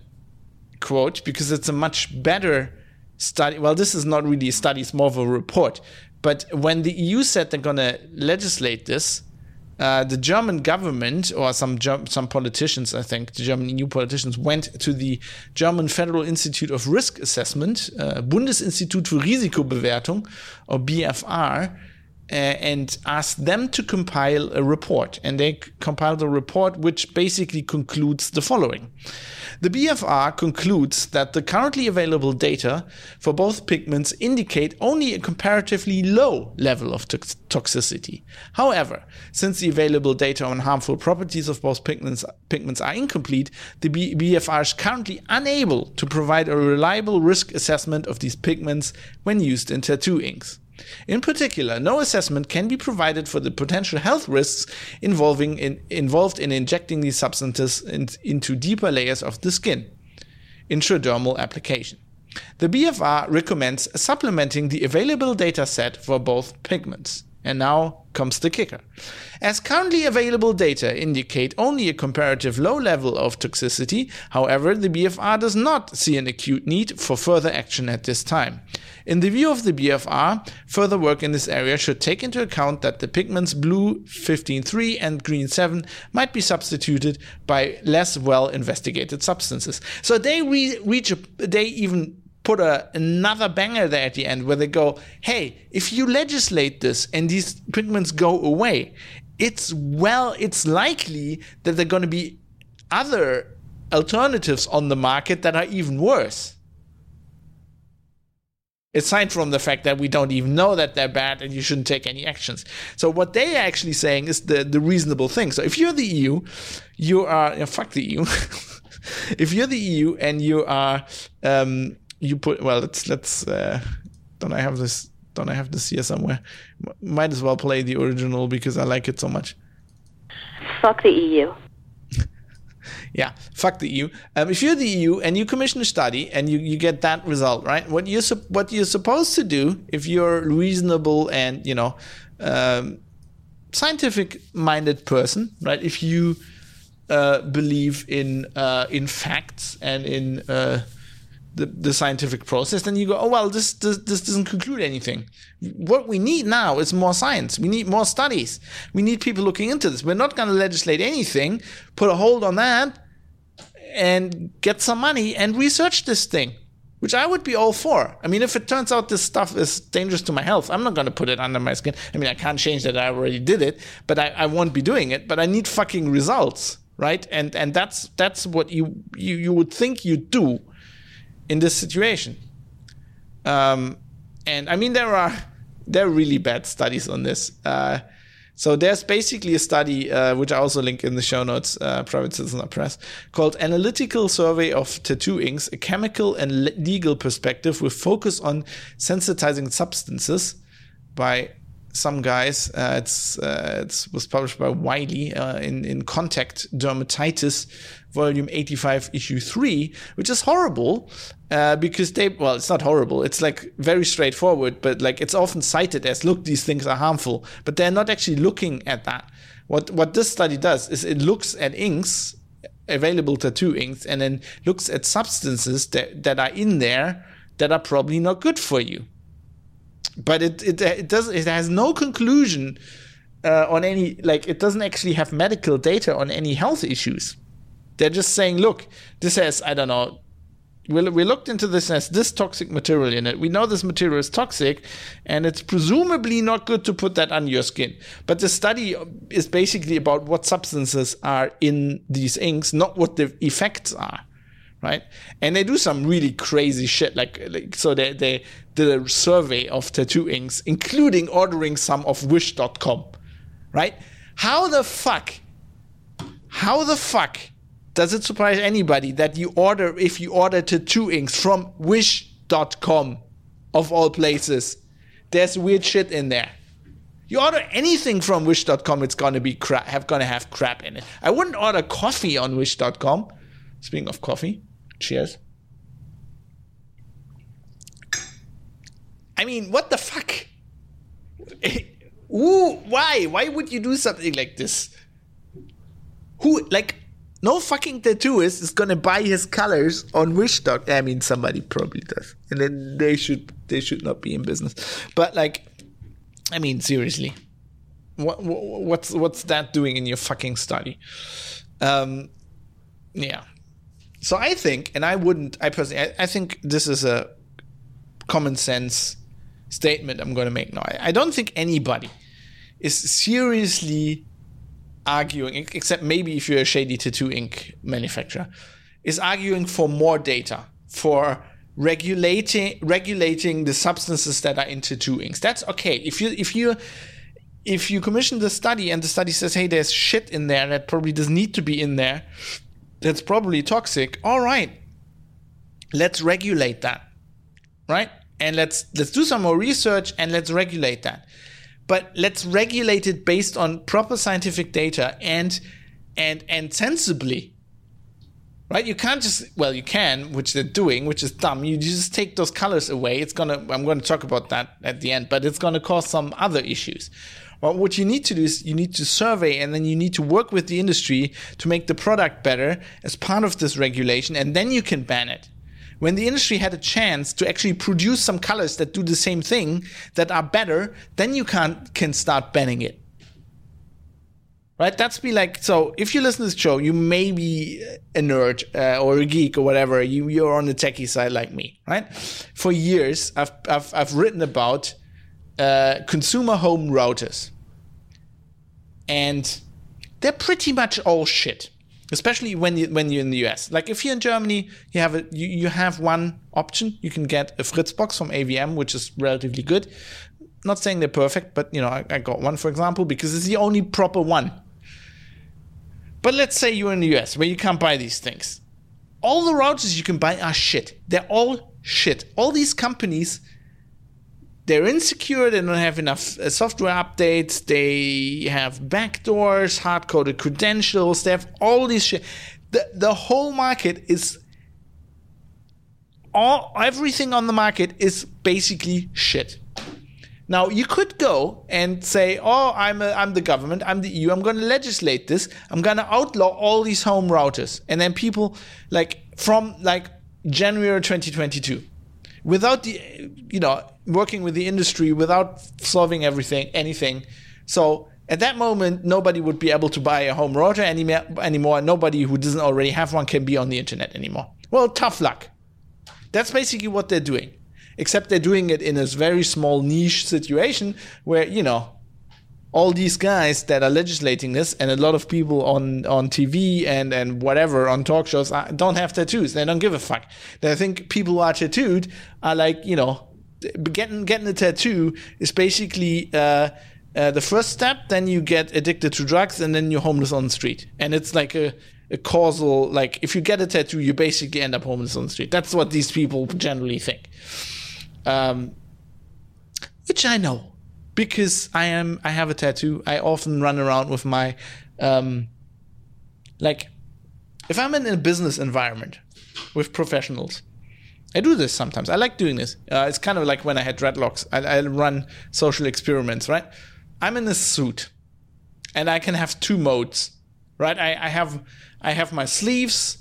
quote because it's a much better study. Well, this is not really a study; it's more of a report. But when the EU said they're gonna legislate this, uh, the German government or some some politicians, I think, the German EU politicians went to the German Federal Institute of Risk Assessment, uh, Bundesinstitut für Risikobewertung, or BFR, Uh, and asked them to compile a report. And they compiled a report which basically concludes the following. The BFR concludes that the currently available data for both pigments indicate only a comparatively low level of toxicity. However, since the available data on harmful properties of both pigments, pigments are incomplete, the BFR is currently unable to provide a reliable risk assessment of these pigments when used in tattoo inks. In particular, no assessment can be provided for the potential health risks involving in, involved in injecting these substances in, into deeper layers of the skin. Intradermal application. The BFR recommends supplementing the available data set for both pigments. And now comes the kicker. As currently available data indicate only a comparative low level of toxicity, however, the BFR does not see an acute need for further action at this time. In the view of the BFR, further work in this area should take into account that the pigments blue 15.3 and green 7 might be substituted by less well investigated substances. So they re- reach a, they even put a, another banger there at the end where they go, hey, if you legislate this and these pigments go away, it's well, it's likely that there are going to be other alternatives on the market that are even worse. Aside from the fact that we don't even know that they're bad and you shouldn't take any actions. So what they're actually saying is the, the reasonable thing. So if you're the EU, you are, know, fuck the EU. if you're the EU and you are um, you put well let's let's uh, don't I have this don't I have this here somewhere? Might as well play the original because I like it so much. Fuck the EU. Yeah, fuck the EU. Um, if you're the EU and you commission a study and you, you get that result, right? What you what you're supposed to do if you're reasonable and you know um, scientific minded person, right? If you uh, believe in uh, in facts and in uh, the, the scientific process, then you go, oh well, this, this this doesn't conclude anything. What we need now is more science. We need more studies. We need people looking into this. We're not going to legislate anything. Put a hold on that, and get some money and research this thing, which I would be all for. I mean, if it turns out this stuff is dangerous to my health, I'm not going to put it under my skin. I mean, I can't change that. I already did it, but I, I won't be doing it. But I need fucking results, right? And and that's that's what you you you would think you'd do in this situation. Um, and I mean, there are there are really bad studies on this. Uh, so there's basically a study, uh, which I also link in the show notes, uh, Private Citizen Press, called Analytical Survey of Tattoo Inks, a chemical and legal perspective with focus on sensitizing substances by some guys. Uh, it's uh, it was published by Wiley uh, in in Contact Dermatitis, volume eighty five, issue three, which is horrible uh, because they well, it's not horrible. It's like very straightforward, but like it's often cited as look, these things are harmful, but they're not actually looking at that. What what this study does is it looks at inks available tattoo inks and then looks at substances that, that are in there that are probably not good for you but it it it does it has no conclusion uh, on any like it doesn't actually have medical data on any health issues. They're just saying, look, this has I don't know. We, we looked into this as this toxic material in it. We know this material is toxic, and it's presumably not good to put that on your skin. But the study is basically about what substances are in these inks, not what the effects are right? And they do some really crazy shit. Like, like so they, they did a survey of tattoo inks, including ordering some of Wish.com, right? How the fuck, how the fuck does it surprise anybody that you order, if you order tattoo inks from Wish.com, of all places, there's weird shit in there. You order anything from Wish.com, it's gonna be crap, have gonna have crap in it. I wouldn't order coffee on Wish.com. Speaking of coffee, Cheers. I mean, what the fuck? Ooh, why? Why would you do something like this? Who, like, no fucking tattooist is gonna buy his colors on Wish.com. I mean, somebody probably does, and then they should they should not be in business. But like, I mean, seriously, what, what's what's that doing in your fucking study? Um, yeah, so I think, and I wouldn't, I personally, I, I think this is a common sense statement I'm going to make now. I, I don't think anybody is seriously arguing, except maybe if you're a shady tattoo ink manufacturer, is arguing for more data, for regulating regulating the substances that are in tattoo inks. That's okay. If you if you if you commission the study and the study says, hey, there's shit in there that probably doesn't need to be in there, that's probably toxic. All right, let's regulate that, right? And let's let's do some more research and let's regulate that. But let's regulate it based on proper scientific data and and and sensibly. right? You can't just well, you can, which they're doing, which is dumb. You just take those colors away. It's gonna. I'm to talk about that at the end, but it's to cause some other issues. Well, what you need to do is you need to survey and then you need to work with the industry to make the product better as part of this regulation, and then you can ban it. When the industry had a chance to actually produce some colors that do the same thing that are better, then you can can start banning it right? That's be like so. If you listen to this show, you may be a nerd uh, or a geek or whatever. You you're on the techie side like me, right? For years, I've I've, I've written about uh, consumer home routers, and they're pretty much all shit. Especially when you when you're in the US. Like if you're in Germany, you have a you, you have one option. You can get a Fritzbox from AVM, which is relatively good. Not saying they're perfect, but you know I, I got one for example because it's the only proper one but let's say you're in the US where you can't buy these things. All the routers you can buy are shit. They're all shit. All these companies, they're insecure. They don't have enough uh, software updates. They have backdoors, hard coded credentials. They have all these shit. The, the whole market is all everything on the market is basically shit. Now you could go and say, "Oh, I'm a, I'm the government, I'm the EU, I'm going to legislate this. I'm going to outlaw all these home routers." And then people like from like January 2022 without the you know working with the industry without solving everything anything. So at that moment, nobody would be able to buy a home router anymore. Anymore, nobody who doesn't already have one can be on the internet anymore. Well, tough luck. That's basically what they're doing except they're doing it in a very small niche situation where you know all these guys that are legislating this and a lot of people on on TV and and whatever on talk shows don't have tattoos. They don't give a fuck. They think people who are tattooed are like you know getting getting a tattoo is basically uh, uh, the first step then you get addicted to drugs and then you're homeless on the street. And it's like a a causal like if you get a tattoo you basically end up homeless on the street. That's what these people generally think. Um, which I know because I am I have a tattoo. I often run around with my um, like if I'm in a business environment with professionals. I do this sometimes. I like doing this. Uh, it's kind of like when I had dreadlocks. I, I run social experiments, right? I'm in a suit, and I can have two modes, right? I, I have I have my sleeves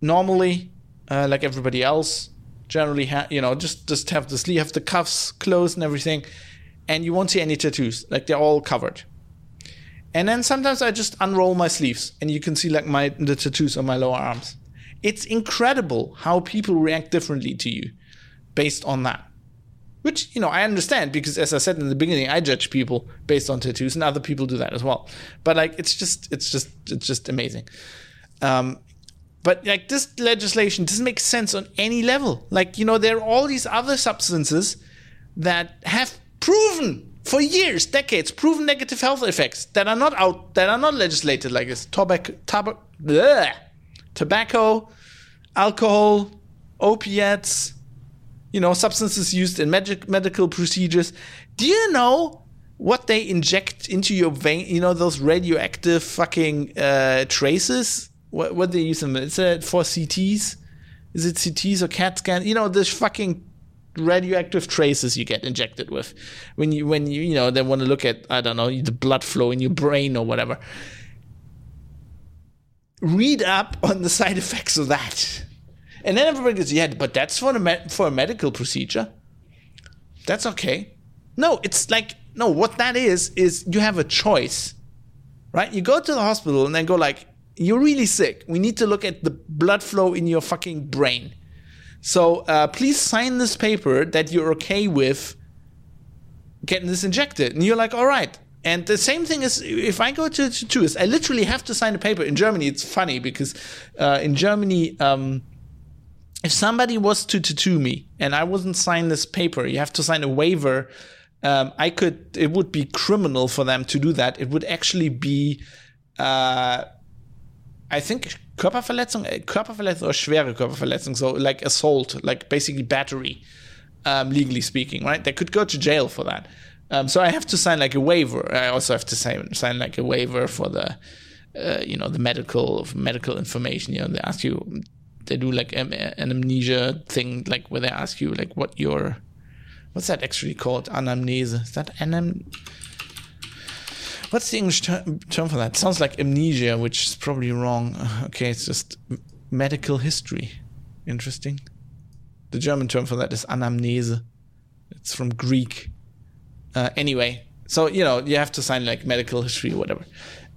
normally, uh, like everybody else, generally you know just just have the sleeve have the cuffs closed and everything and you won't see any tattoos. Like they're all covered. And then sometimes i just unroll my sleeves and you can see like my the tattoos on my lower arms. It's incredible how people react differently to you based on that. Which you know i understand because as i said in the beginning i judge people based on tattoos and other people do that as well. But like it's just it's just it's just amazing. Um, but like this legislation doesn't make sense on any level. Like, you know, there are all these other substances that have proven for years, decades, proven negative health effects that are not out, that are not legislated like this. Tobacco, bleh, tobacco, alcohol, opiates, you know, substances used in magic, medical procedures. Do you know what they inject into your vein? You know, those radioactive fucking uh, traces what what they use them? Is it for CTs? Is it CTs or CAT scan? You know, the fucking radioactive traces you get injected with when you when you you know they want to look at I don't know the blood flow in your brain or whatever. Read up on the side effects of that, and then everybody goes, "Yeah, but that's for a for a medical procedure. That's okay." No, it's like no. What that is is you have a choice, right? You go to the hospital and then go like, you're really sick. We need to look at the blood flow in your fucking brain. So uh, please sign this paper that you're okay with getting this injected. And you're like, all right. And the same thing is if I go to choose, I literally have to sign a paper. In Germany, it's funny because uh, in Germany, um, if somebody was to tattoo me and I wasn't sign this paper, you have to sign a waiver. Um, I could, it would be criminal for them to do that. It would actually be. Uh, I think Körperverletzung, uh, Körperverletzung or schwere Körperverletzung, so like assault, like basically battery, um, legally speaking, right? They could go to jail for that. Um, so I have to sign like a waiver. I also have to sign sign like a waiver for the uh, you know, the medical medical information. You know, they ask you, they do like an amnesia thing, like where they ask you like what your, what's that actually called? Anamnese. Is that anam? What's the English term, term for that? It sounds like amnesia, which is probably wrong. Okay, it's just medical history. Interesting. The German term for that is anamnese. It's from Greek. Uh, anyway, so you know you have to sign like medical history or whatever.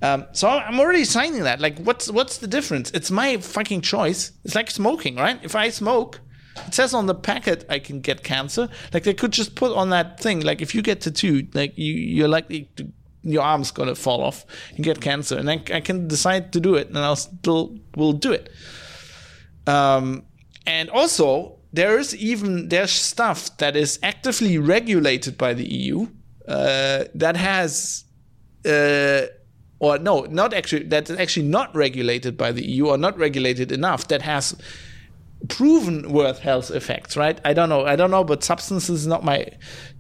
Um, so I'm already signing that. Like, what's what's the difference? It's my fucking choice. It's like smoking, right? If I smoke, it says on the packet I can get cancer. Like they could just put on that thing. Like if you get tattooed, like you you're likely to your arm's gonna fall off and get cancer, and I, I can decide to do it, and I'll still will do it. Um, and also there is even there's stuff that is actively regulated by the EU uh, that has. Uh, or no, not actually, that's actually not regulated by the EU or not regulated enough that has proven worth health effects, right? I don't know. I don't know, but substances is not my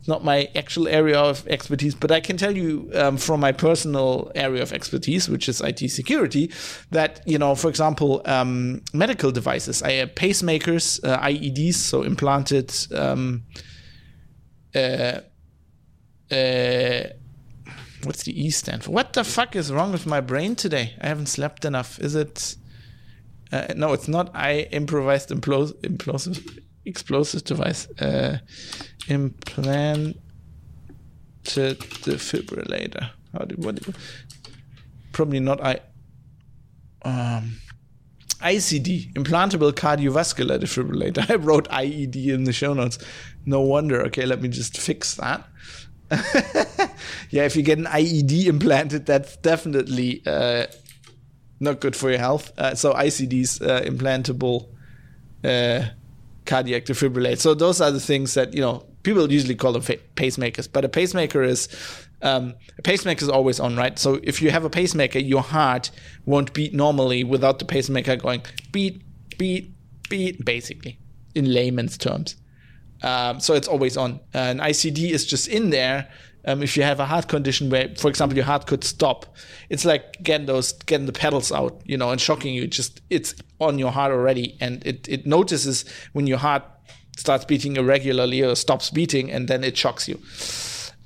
not my actual area of expertise. But I can tell you um, from my personal area of expertise, which is IT security, that you know, for example, um, medical devices, I have pacemakers, uh, IEDs, so implanted. Um, uh, uh, what's the E stand for? What the fuck is wrong with my brain today? I haven't slept enough. Is it? Uh, no, it's not. I improvised implos- implosive explosive device. Uh, implanted defibrillator. How do what? Do, probably not. I. Um, ICD, implantable cardiovascular defibrillator. I wrote IED in the show notes. No wonder. Okay, let me just fix that. yeah, if you get an IED implanted, that's definitely uh, not good for your health. Uh, so ICDs, uh, implantable uh, cardiac defibrillator. So those are the things that you know people usually call them pacemakers. But a pacemaker is um, a pacemaker is always on, right? So if you have a pacemaker, your heart won't beat normally without the pacemaker going beat, beat, beat, basically, in layman's terms. Um, so it's always on. An ICD is just in there. Um, if you have a heart condition where, for example, your heart could stop, it's like getting those, getting the pedals out, you know, and shocking you. Just it's on your heart already, and it it notices when your heart starts beating irregularly or stops beating, and then it shocks you.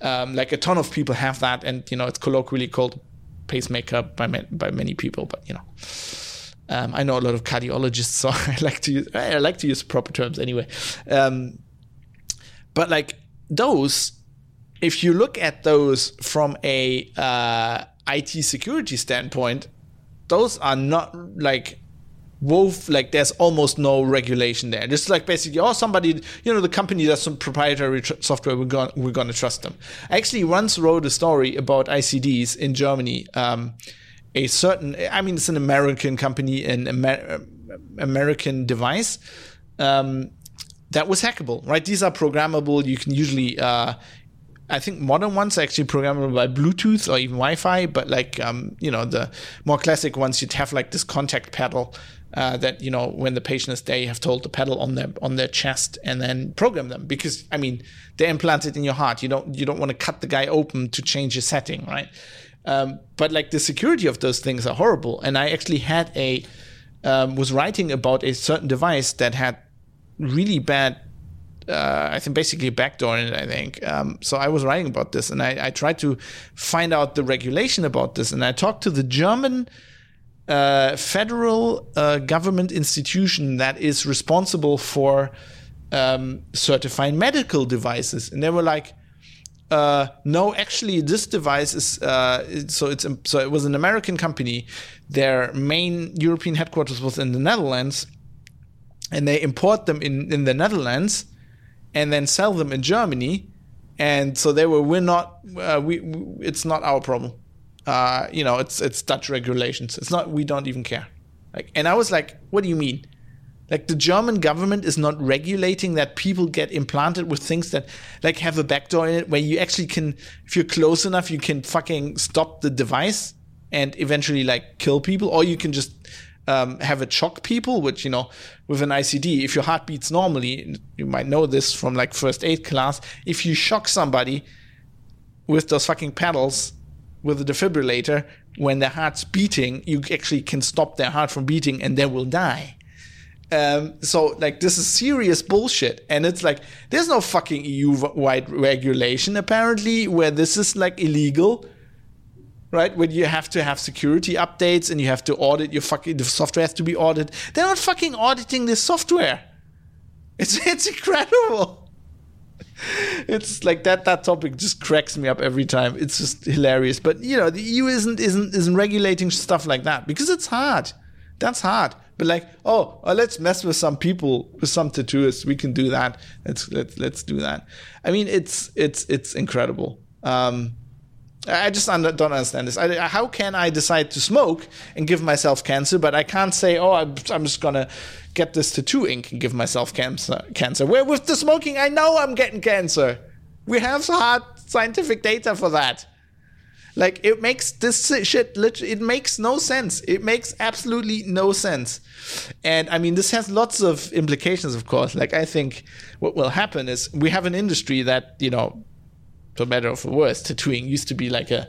Um, like a ton of people have that, and you know, it's colloquially called pacemaker by by many people, but you know. Um, I know a lot of cardiologists, so I like to use I like to use proper terms anyway. Um, but like those, if you look at those from a uh, IT security standpoint, those are not like wove like there's almost no regulation there just like basically oh somebody you know the company does some proprietary tr- software we're going we're going to trust them I actually once wrote a story about icds in germany um, a certain i mean it's an american company an Amer- american device um, that was hackable, right? These are programmable. You can usually, uh, I think modern ones are actually programmable by Bluetooth or even Wi-Fi, but like, um, you know, the more classic ones, you'd have like this contact pedal uh, that you know when the patient is there, you have to hold the pedal on their on their chest and then program them because I mean they're implanted in your heart. You don't you don't want to cut the guy open to change a setting, right? Um, but like the security of those things are horrible. And I actually had a um, was writing about a certain device that had really bad uh, I think basically backdoor in it. I think um, so. I was writing about this, and I, I, tried to find out the regulation about this, and I talked to the German uh, federal uh, government institution that is responsible for um, certifying medical devices, and they were like. Uh, no, actually, this device is uh, so it's so it was an American company. Their main European headquarters was in the Netherlands, and they import them in, in the Netherlands and then sell them in Germany. And so they were, we're not, uh, we, we, it's not our problem. Uh, you know, it's, it's Dutch regulations. It's not, we don't even care. Like, and I was like, what do you mean? Like the German government is not regulating that people get implanted with things that like have a backdoor in it where you actually can, if you're close enough, you can fucking stop the device and eventually like kill people, or you can just um, have it shock people, which, you know, with an ICD, if your heart beats normally, you might know this from like first aid class, if you shock somebody with those fucking pedals with a defibrillator, when their heart's beating, you actually can stop their heart from beating and they will die. Um, so like this is serious bullshit, and it's like there's no fucking EU-wide regulation apparently where this is like illegal, right? When you have to have security updates and you have to audit your fucking the software has to be audited. They're not fucking auditing this software. It's it's incredible. It's like that that topic just cracks me up every time. It's just hilarious. But you know, the EU isn't isn't isn't regulating stuff like that because it's hard. That's hard. But like, oh, uh, let's mess with some people with some tattooists. We can do that. Let's let's let's do that. I mean, it's it's it's incredible. Um, I just don't understand this. I, how can I decide to smoke and give myself cancer, but I can't say, oh, I'm, I'm just gonna get this tattoo ink and give myself cancer? Cancer. Where with the smoking, I know I'm getting cancer. We have hard scientific data for that. Like it makes this shit it makes no sense. It makes absolutely no sense. And I mean this has lots of implications of course. Like I think what will happen is we have an industry that, you know, for better or worse, tattooing used to be like a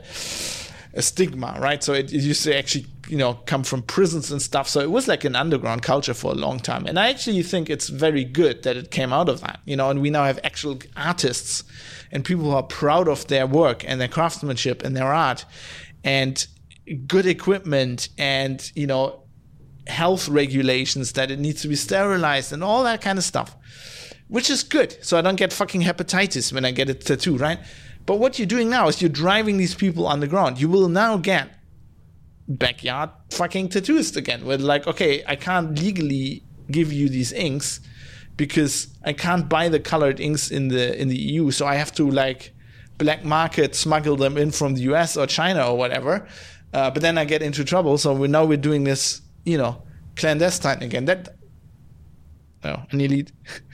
a stigma, right? So it, it, used to actually, you know, come from prisons and stuff. So it was like an underground culture for a long time. And I actually think it's very good that it came out of that, you know, and we now have actual artists and people who are proud of their work and their craftsmanship and their art and good equipment and, you know, health regulations that it needs to be sterilized and all that kind of stuff, which is good. So I don't get fucking hepatitis when I get a tattoo, right? But what you're doing now is you're driving these people underground. You will now get backyard fucking tattooist again. Where like, okay, I can't legally give you these inks because I can't buy the colored inks in the in the EU, so I have to like black market smuggle them in from the US or China or whatever. Uh, but then I get into trouble. So we now we're doing this, you know, clandestine again. That oh, I nearly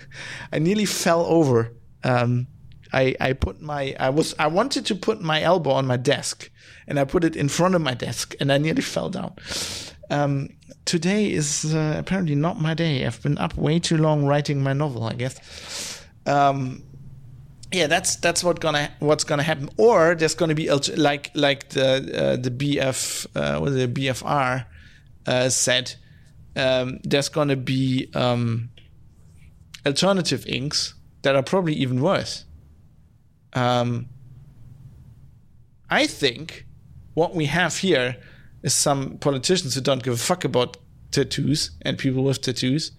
I nearly fell over. Um, I I put my I was I wanted to put my elbow on my desk and I put it in front of my desk and I nearly fell down. Um, today is uh, apparently not my day. I've been up way too long writing my novel, I guess. Um, yeah, that's that's what gonna what's gonna happen. Or there's gonna be like like the uh, the BF uh, what the BFR uh, said. Um, there's gonna be um, alternative inks that are probably even worse. Um, I think what we have here is some politicians who don't give a fuck about tattoos and people with tattoos.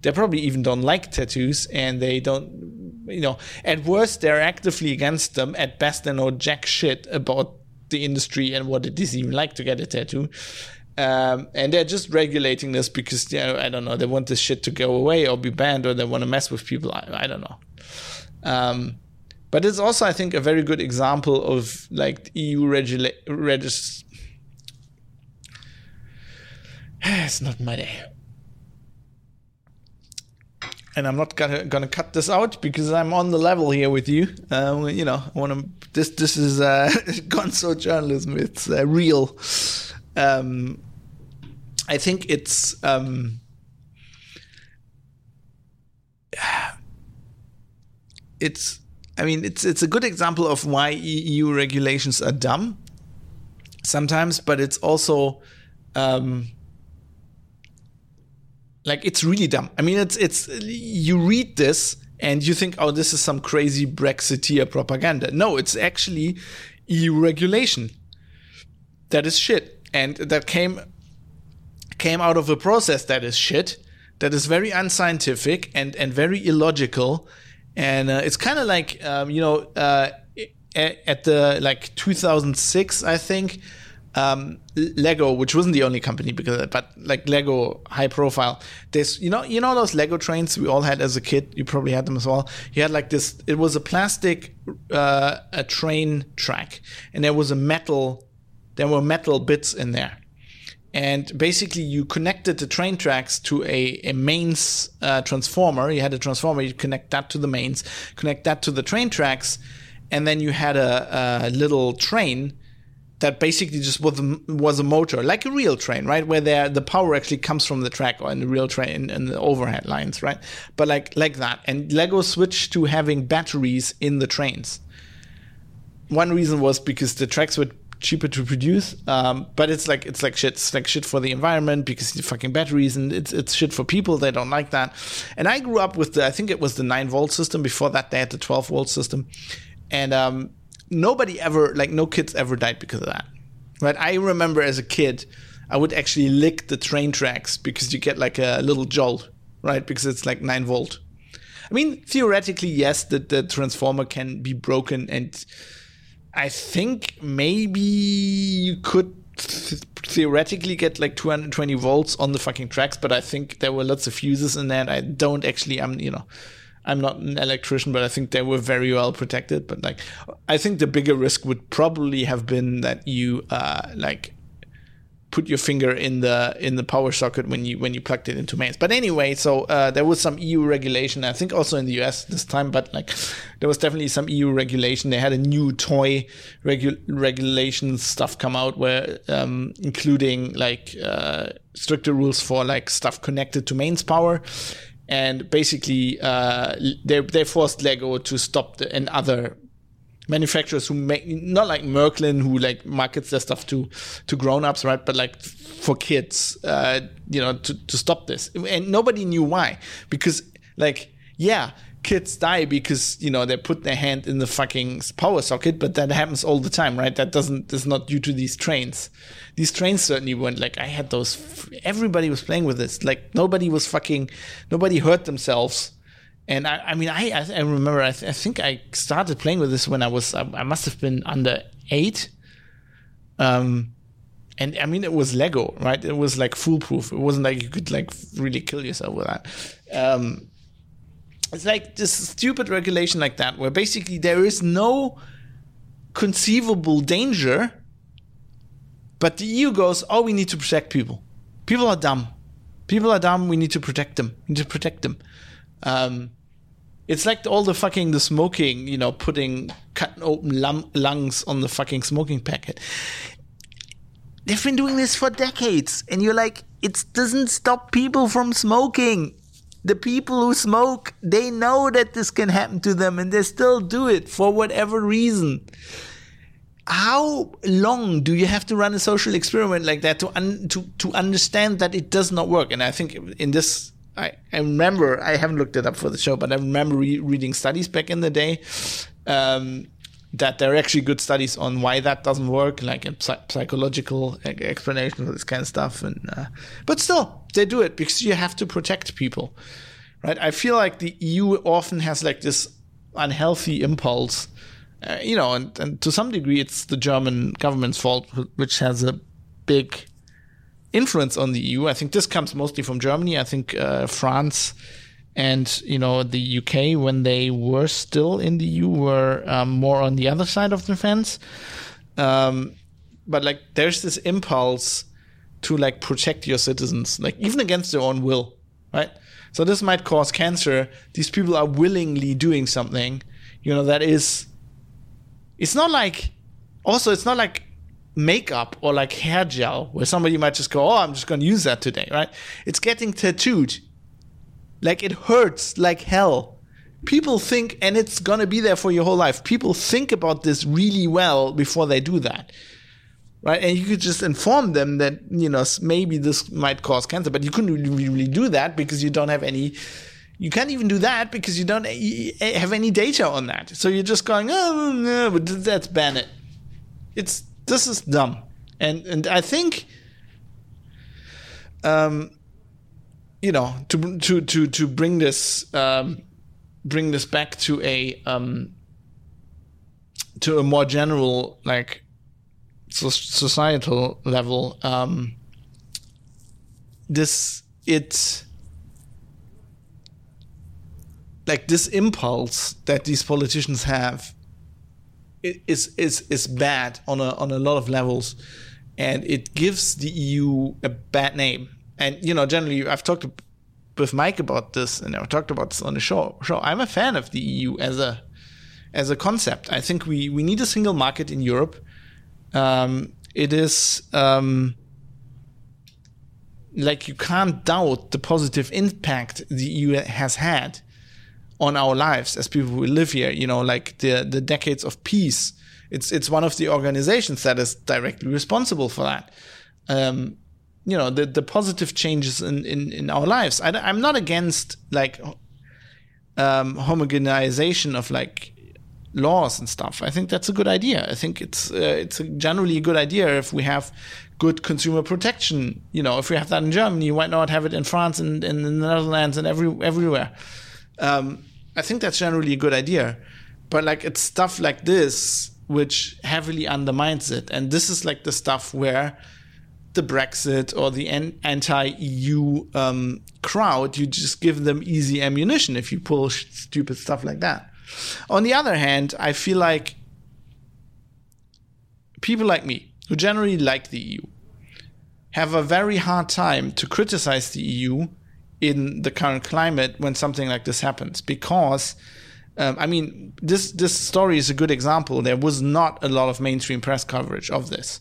They probably even don't like tattoos and they don't, you know, at worst, they're actively against them. At best, they know jack shit about the industry and what it is even like to get a tattoo. Um, and they're just regulating this because, you know, I don't know, they want this shit to go away or be banned or they want to mess with people. I, I don't know. Um, but it's also, I think, a very good example of like EU regula- regis- it's not my day. And I'm not gonna gonna cut this out because I'm on the level here with you. Uh, you know, I want to. This this is uh, gonzo journalism. It's uh, real. Um, I think it's. Um, it's. I mean, it's it's a good example of why EU regulations are dumb sometimes, but it's also. Um, like it's really dumb. I mean, it's it's you read this and you think, oh, this is some crazy Brexiteer propaganda. No, it's actually EU regulation. That is shit, and that came came out of a process that is shit, that is very unscientific and and very illogical, and uh, it's kind of like um, you know uh, at the like 2006, I think um, Lego, which wasn't the only company because, but like Lego, high profile. This, you know, you know those Lego trains we all had as a kid. You probably had them as well. You had like this. It was a plastic, uh, a train track, and there was a metal. There were metal bits in there, and basically you connected the train tracks to a, a mains uh, transformer. You had a transformer. You connect that to the mains, connect that to the train tracks, and then you had a, a little train that basically just was a, was a motor, like a real train, right? Where there the power actually comes from the track or in the real train and the overhead lines, right? But like like that. And Lego switched to having batteries in the trains. One reason was because the tracks were cheaper to produce. Um, but it's like it's like shit. It's like shit for the environment because the fucking batteries and it's it's shit for people. They don't like that. And I grew up with the I think it was the nine volt system. Before that, they had the twelve volt system, and um, nobody ever like no kids ever died because of that. Right? I remember as a kid, I would actually lick the train tracks because you get like a little jolt, right? Because it's like nine volt. I mean, theoretically, yes, the, the transformer can be broken and I think maybe you could th- theoretically get like 220 volts on the fucking tracks, but I think there were lots of fuses in that. I don't actually, I'm, you know, I'm not an electrician, but I think they were very well protected. But like, I think the bigger risk would probably have been that you, uh, like, put your finger in the in the power socket when you when you plugged it into mains. But anyway, so uh, there was some EU regulation. I think also in the US this time, but like there was definitely some EU regulation. They had a new toy regu- regulation stuff come out where um, including like uh, stricter rules for like stuff connected to mains power. And basically, uh, they they forced Lego to stop the, and other manufacturers who make not like Märklin who like markets their stuff to to grown-ups right? But like for kids uh you know to, to stop this. And nobody knew why. Because like yeah kids die because you know they put their hand in the fucking power socket but that happens all the time right? That doesn't is not due to these trains. These trains certainly weren't like i had those everybody was playing with this. Like nobody was fucking nobody hurt themselves and I, I mean, I, I remember, I, th- I, think I started playing with this when I was, I, must have been under eight. Um, and I mean, it was Lego, right? It was like foolproof. It wasn't like you could like really kill yourself with that. Um, it's like this stupid regulation like that, where basically there is no conceivable danger, but the EU goes, "Oh, we need to protect people. People are dumb. People are dumb. We need to protect them. We need to protect them." Um, it's like all the fucking the smoking, you know, putting cutting open lum- lungs on the fucking smoking packet. They've been doing this for decades, and you're like, it doesn't stop people from smoking. The people who smoke, they know that this can happen to them, and they still do it for whatever reason. How long do you have to run a social experiment like that to un- to to understand that it does not work? And I think in this I, I remember I haven't looked it up for the show, but I remember re- reading studies back in the day um, that there are actually good studies on why that doesn't work, like a psych- psychological explanation for this kind of stuff. And uh, but still, they do it because you have to protect people, right? I feel like the EU often has like this unhealthy impulse, uh, you know, and, and to some degree, it's the German government's fault, which has a big influence on the EU. I think this comes mostly from Germany. I think uh, France and you know the UK when they were still in the EU were um, more on the other side of the fence. Um, but like there's this impulse to like protect your citizens, like even against their own will, right? So this might cause cancer. These people are willingly doing something, you know, that is. It's not like. Also, it's not like makeup or like hair gel where somebody might just go, oh, I'm just going to use that today, right? It's getting tattooed. Like it hurts like hell. People think, and it's going to be there for your whole life. People think about this really well before they do that. Right. And you could just inform them that, you know, maybe this might cause cancer, but you couldn't really, do that because you don't have any, you can't even do that because you don't have any data on that. So you're just going, oh, no, but let's ban it. It's this is dumb, and and I think, um, you know, to to to to bring this um, bring this back to a um, to a more general like societal level, um, this it like this impulse that these politicians have is is is bad on a on a lot of levels, and it gives the EU a bad name. And you know, generally, I've talked with Mike about this, and I've talked about this on the show. Show I'm a fan of the EU as a as a concept. I think we we need a single market in Europe. Um, it is um, like you can't doubt the positive impact the EU has had on our lives as people who live here. You know, like the the decades of peace It's it's one of the organizations that is directly responsible for that. Um, you know the the positive changes in in, in our lives. I, I'm not against like um, homogenization of like laws and stuff. I think that's a good idea. I think it's uh, it's a generally a good idea if we have good consumer protection. You know, if we have that in Germany, why not have it in France and in the Netherlands and every everywhere? Um, I think that's generally a good idea. But like it's stuff like this which heavily undermines it, and this is like the stuff where the Brexit or the anti-EU um, crowd, you just give them easy ammunition if you pull stupid stuff like that. On the other hand, I feel like people like me, who generally like the EU, have a very hard time to criticize the EU in the current climate when something like this happens because um, I mean this this story is a good example. There was not a lot of mainstream press coverage of this.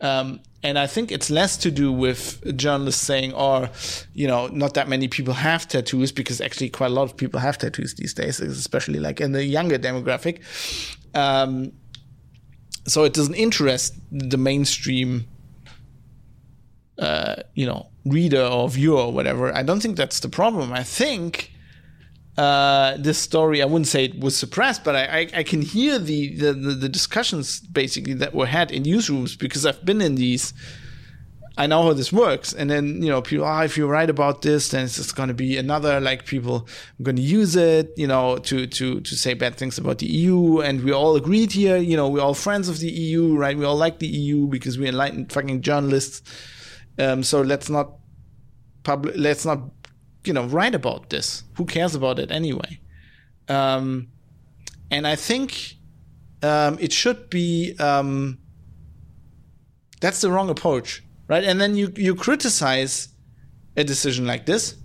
Um, and I think it's less to do with journalists saying, or, oh, you know, not that many people have tattoos, because actually quite a lot of people have tattoos these days, especially like in the younger demographic. Um, so it doesn't interest the mainstream, uh, you know, reader or viewer or whatever. I don't think that's the problem. I think uh, this story, I wouldn't say it was suppressed, but I, I, I can hear the, the, the, discussions basically that were had in newsrooms because I've been in these. I know how this works. And then, you know, people, ah, oh, if you write about this, then it's just going to be another, like, people are going to use it, you know, to, to, to say bad things about the EU. And we all agreed here, you know, we're all friends of the EU, right? We all like the EU because we're enlightened fucking journalists. Um, so let's not public, let's not you know, write about this. Who cares about it anyway? Um, and I think um, it should be um, that's the wrong approach, right? And then you you criticize a decision like this,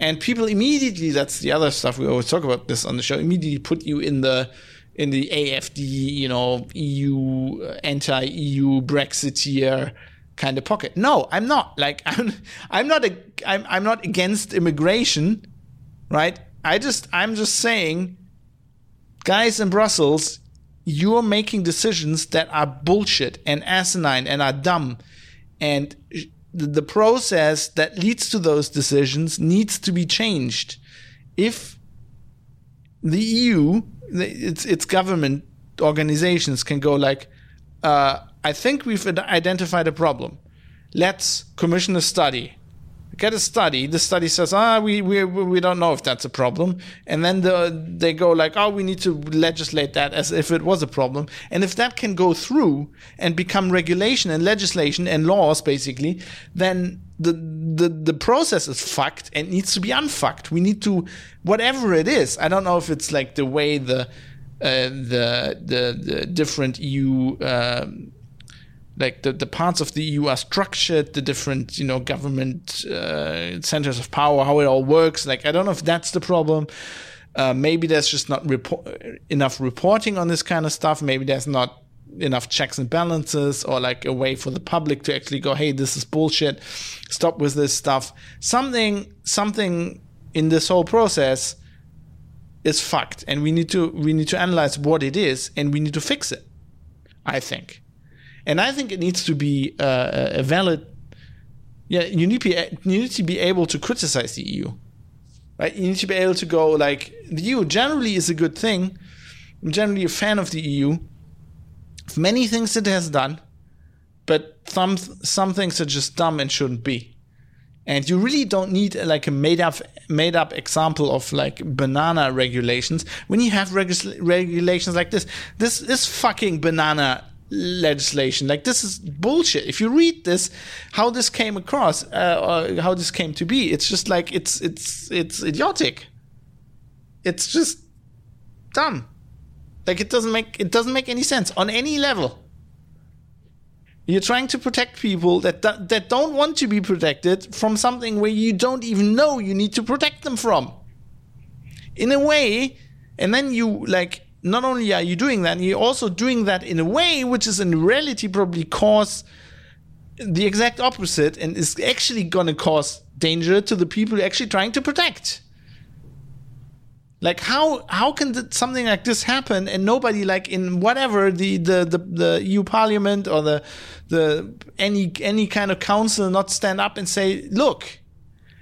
and people immediately that's the other stuff we always talk about this on the show. Immediately put you in the in the AFD, you know, EU anti-EU Brexiteer kind of pocket. No, I'm not. Like I'm I'm not a I'm I'm not against immigration, right? I just I'm just saying guys in Brussels, you're making decisions that are bullshit and asinine and are dumb and the process that leads to those decisions needs to be changed. If the EU, its its government organizations can go like, uh, I think we've identified a problem. Let's commission a study. Get a study. The study says, ah, we, we, we don't know if that's a problem. And then the, they go like, oh, we need to legislate that as if it was a problem. And if that can go through and become regulation and legislation and laws, basically, then the, the, the process is fucked and needs to be unfucked. We need to, whatever it is, I don't know if it's like the way the, uh, the, the, the different EU, um, like the, the parts of the EU are structured, the different you know government uh, centers of power, how it all works. Like I don't know if that's the problem. Uh, maybe there's just not enough reporting on this kind of stuff. Maybe there's not enough checks and balances or like a way for the public to actually go, hey, this is bullshit. Stop with this stuff. Something something in this whole process is fucked, and we need to we need to analyze what it is, and we need to fix it. I think. And I think it needs to be uh, a valid. Yeah, you need, to be, you need to be able to criticize the EU, right? You need to be able to go like the EU generally is a good thing. I'm generally a fan of the EU. Of many things it has done, but some some things are just dumb and shouldn't be. And you really don't need like a made up made up example of like banana regulations when you have reg- regulations like this. This is fucking banana legislation. Like this is bullshit. If you read this, how this came across, uh, or how this came to be, it's just like it's it's it's idiotic. It's just dumb. Like it doesn't make it doesn't make any sense on any level. You're trying to protect people that that don't want to be protected from something where you don't even know you need to protect them from. In a way, and then you like not only are you doing that, you're also doing that in a way which is in reality probably cause the exact opposite and is actually going to cause danger to the people you're actually trying to protect. Like how how can th- something like this happen and nobody like in whatever the, the the the EU Parliament or the the any any kind of council not stand up and say, look,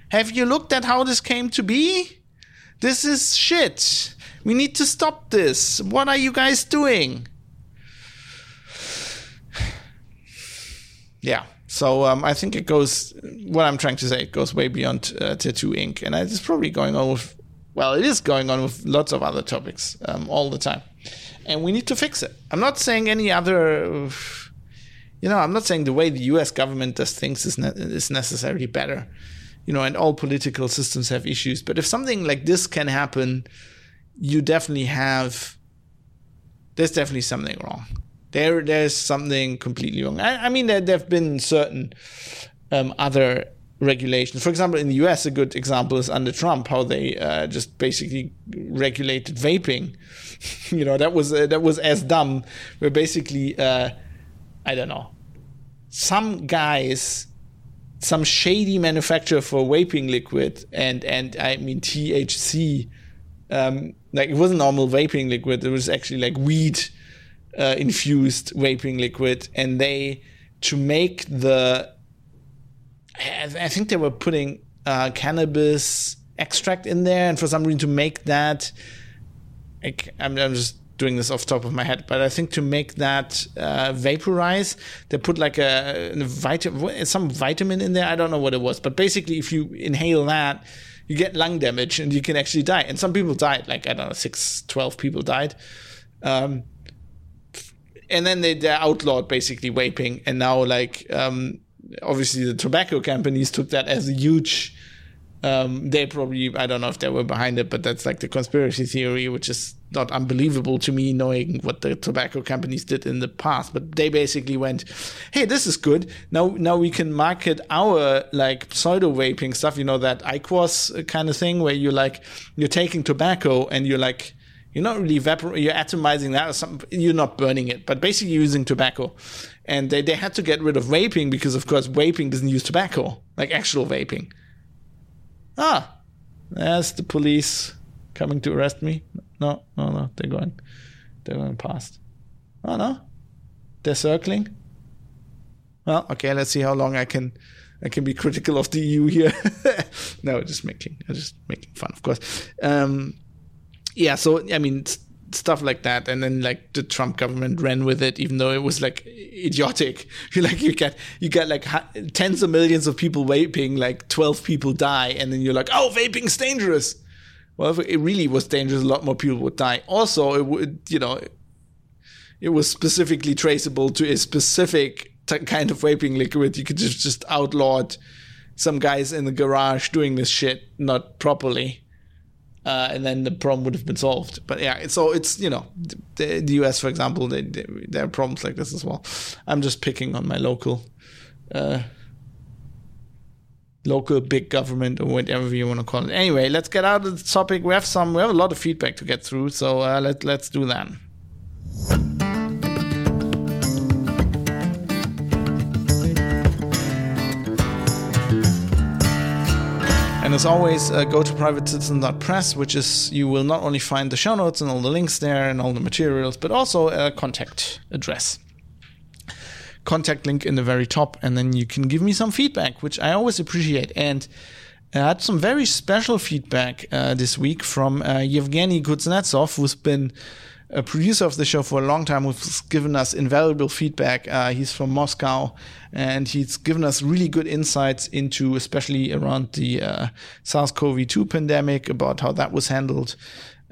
have you looked at how this came to be? This is shit. We need to stop this. What are you guys doing? Yeah. So um, I think it goes. What I'm trying to say it goes way beyond uh, tattoo ink, and it's probably going on with. Well, it is going on with lots of other topics um, all the time, and we need to fix it. I'm not saying any other. You know, I'm not saying the way the U.S. government does things is ne- is necessarily better. You know, and all political systems have issues. But if something like this can happen, you definitely have. There's definitely something wrong there there's something completely wrong. I, I mean, there there have been certain um, other regulations. For example, in the U.S., a good example is under Trump, how they uh, just basically regulated vaping. you know, that was uh, that was as dumb. Where basically, uh, I don't know, some guys. Some shady manufacturer for vaping liquid and and I mean THC, um, like it wasn't normal vaping liquid. It was actually like weed uh, infused vaping liquid, and they to make the I think they were putting uh, cannabis extract in there, and for some reason to make that, like, I'm, I'm, just doing this off top of my head, but I think to make that uh, vaporize, they put like a, a vitamin, some vitamin in there. I don't know what it was, but basically, if you inhale that, you get lung damage and you can actually die. And some people died, like I don't know, six, 12 people died. Um, and then they, they outlawed basically vaping, and now like um, obviously the tobacco companies took that as a huge. Um, they probably I don't know if they were behind it, but that's like the conspiracy theory, which is not unbelievable to me, knowing what the tobacco companies did in the past. But they basically went, "Hey, this is good. Now, now we can market our like pseudo vaping stuff. You know that IQOS kind of thing, where you're like you're taking tobacco and you're like." You're not really vapor you're atomizing that or something. You're not burning it, but basically using tobacco. And they, they had to get rid of vaping because, of course, vaping doesn't use tobacco, like actual vaping. Ah, there's the police coming to arrest me. No, no, no, they're going, they're going past. Oh, no, they're circling. Well, okay, let's see how long I can I can be critical of the EU here. no, just making I'm just making fun, of course. Um, yeah, so I mean stuff like that, and then like the Trump government ran with it, even though it was like idiotic. You like you get you get like tens of millions of people vaping, like twelve people die, and then you're like, oh, vaping's dangerous. Well, if it really was dangerous, a lot more people would die. Also, it would you know it was specifically traceable to a specific t- kind of vaping liquid. You could just just outlawed some guys in the garage doing this shit not properly uh, and then the problem would have been solved. But yeah, so it's you know the, the US, for example, they, they, there are problems like this as well. I'm just picking on my local, uh, local big government or whatever you want to call it. Anyway, let's get out of the topic. We have some, we have a lot of feedback to get through, so uh, let let's do that. And as always, uh, go to privatecitizen.press, which is you will not only find the show notes and all the links there and all the materials, but also a contact address. Contact link in the very top, and then you can give me some feedback, which I always appreciate. And I had some very special feedback uh, this week from uh, Yevgeny Kuznetsov, who's been a producer of the show for a long time who's given us invaluable feedback. Uh, he's from Moscow and he's given us really good insights into, especially around the uh, SARS CoV 2 pandemic, about how that was handled.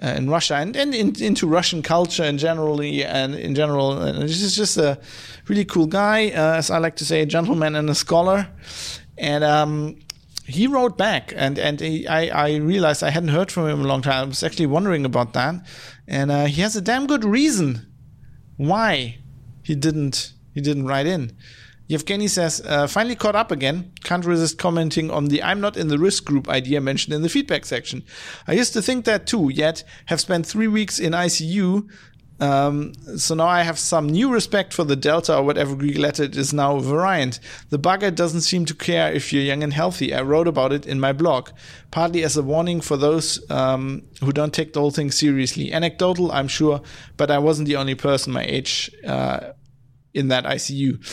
Uh, in Russia and, and in, into Russian culture and generally and in general, and he's just a really cool guy, uh, as I like to say, a gentleman and a scholar. And um, he wrote back and and he, I, I realized I hadn't heard from him in a long time. I was actually wondering about that, and uh, he has a damn good reason why he didn't he didn't write in. Yevgeny says, uh, finally caught up again. Can't resist commenting on the I'm not in the risk group idea mentioned in the feedback section. I used to think that too, yet have spent three weeks in ICU Um, so now I have some new respect for the delta or whatever Greek letter it is now variant. The bugger doesn't seem to care if you're young and healthy. I wrote about it in my blog, partly as a warning for those um, who don't take the whole thing seriously. Anecdotal, I'm sure, but I wasn't the only person my age uh, in that ICU.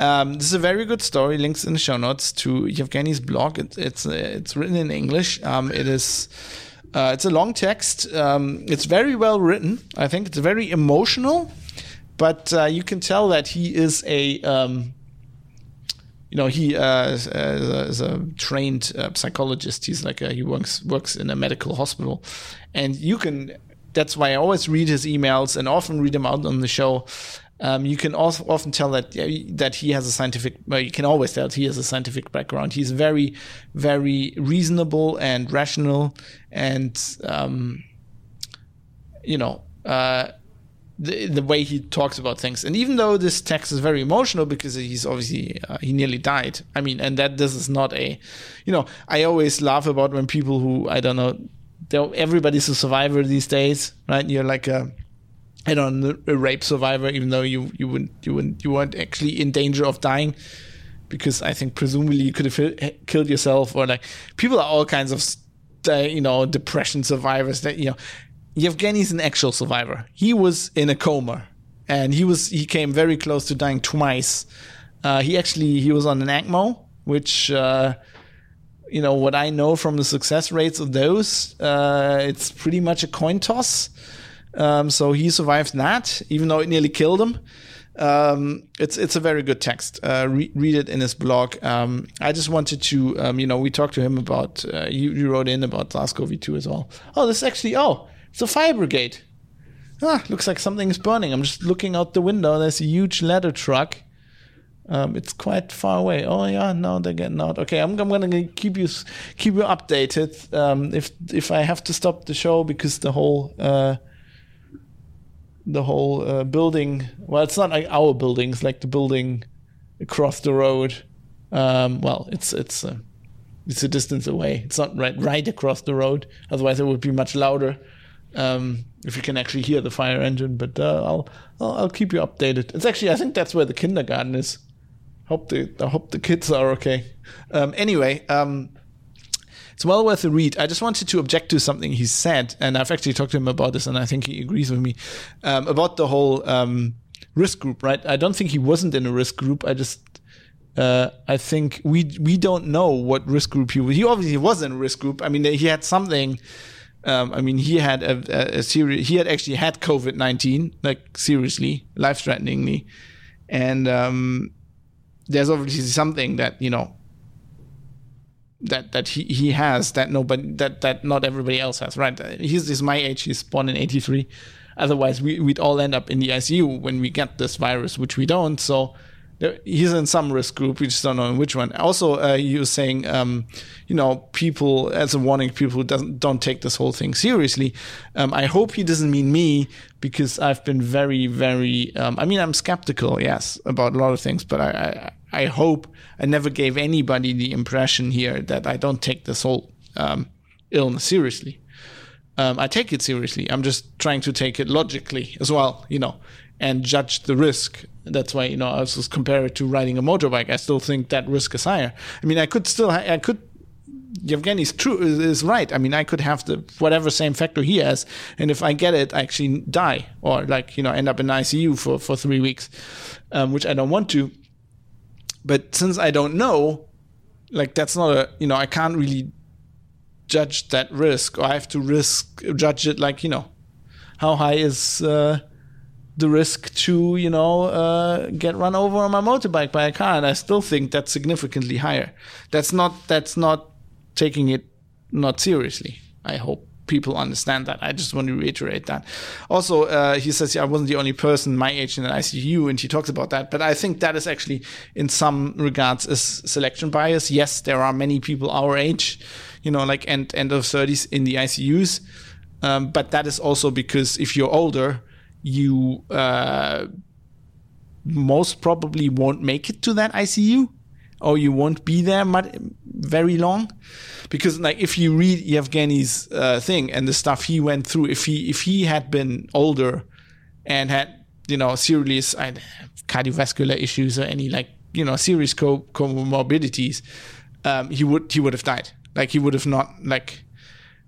Um, this is a very good story. Links in the show notes to Yevgeny's blog. It, it's uh, it's written in English. Um, it is uh, it's a long text. Um, it's very well written. I think it's very emotional, but uh, you can tell that he is a, um, you know, he uh, is, a, is a trained uh, psychologist. He's like a, he works works in a medical hospital, and you can. That's why I always read his emails and often read them out on the show. Um, you can also often tell that that he has a scientific. Well, you can always tell he has a scientific background. He's very, very reasonable and rational, and um, you know uh, the the way he talks about things. And even though this text is very emotional because he's obviously uh, he nearly died. I mean, and that this is not a, you know, I always laugh about when people who I don't know, everybody's a survivor these days, right? You're like a I don't a rape survivor, even though you you wouldn't you wouldn't you weren't actually in danger of dying, because I think presumably you could have killed yourself or like people are all kinds of you know depression survivors that you know Yevgeny's an actual survivor. He was in a coma, and he was he came very close to dying twice. Uh, he actually he was on an ECMO, which. Uh, you know what I know from the success rates of those, uh, it's pretty much a coin toss. Um, so he survived that, even though it nearly killed him. Um, it's it's a very good text. Uh, re- read it in his blog. Um, I just wanted to, um, you know, we talked to him about. Uh, you, you wrote in about SARS-CoV-2 as well. Oh, this is actually oh, it's a fire brigade. Ah, looks like something is burning. I'm just looking out the window. There's a huge ladder truck. Um, it's quite far away. Oh yeah, no, they're getting out. Okay, I'm, I'm gonna keep you keep you updated. Um, if if I have to stop the show because the whole uh, the whole uh, building. Well, it's not like our buildings, like the building across the road. Um, well, it's it's uh, it's a distance away. It's not right right across the road. Otherwise, it would be much louder. Um, if you can actually hear the fire engine, but uh, I'll, I'll, I'll keep you updated. It's actually I think that's where the kindergarten is. Hope the I hope the kids are okay. Um, anyway, um, it's well worth a read. I just wanted to object to something he said, and I've actually talked to him about this, and I think he agrees with me um, about the whole um, risk group. Right? I don't think he wasn't in a risk group. I just uh, I think we we don't know what risk group he was. He obviously was in a risk group. I mean, he had something. Um, I mean, he had a, a, a serious. He had actually had COVID nineteen, like seriously, life threateningly, and um, there's obviously something that you know that that he, he has that nobody that that not everybody else has right? He's, he's my age he's born in 83 otherwise we, we'd all end up in the icu when we get this virus which we don't. So he's in some risk group. We just don't know in which one. Also uh, he was saying um, you know people as a warning people who doesn't don't take this whole thing seriously. Um, i hope he doesn't mean me because i've been very very um, i mean i'm skeptical yes about a lot of things but i, I I hope I never gave anybody the impression here that I don't take this whole um, illness seriously. Um, I take it seriously. I'm just trying to take it logically as well, you know, and judge the risk. That's why, you know, I was compare it to riding a motorbike. I still think that risk is higher. I mean, I could still, I could Yevgeny's true is right. I mean, I could have the whatever same factor he has, and if I get it, I actually die or like you know end up in ICU for for three weeks, um, which I don't want to. But since I don't know, like that's not a you know I can't really judge that risk, or I have to risk judge it like you know how high is uh, the risk to you know uh, get run over on my motorbike by a car, and I still think that's significantly higher. That's not that's not taking it not seriously. I hope people understand that. I just want to reiterate that. Also, uh, he says yeah, I wasn't the only person my age in an ICU, and he talks about that. But I think that is actually, in some regards, a selection bias. Yes, there are many people our age, you know, like end end of thirties in the ICUs, um, but that is also because if you're older, you uh, most probably won't make it to that ICU, or you won't be there much, very long because like if you read Yevgeny's uh, thing and the stuff he went through, if he if he had been older, and had you know serious uh, cardiovascular issues or any like you know serious co- comorbidities, um, he would he would have died. Like he would have not like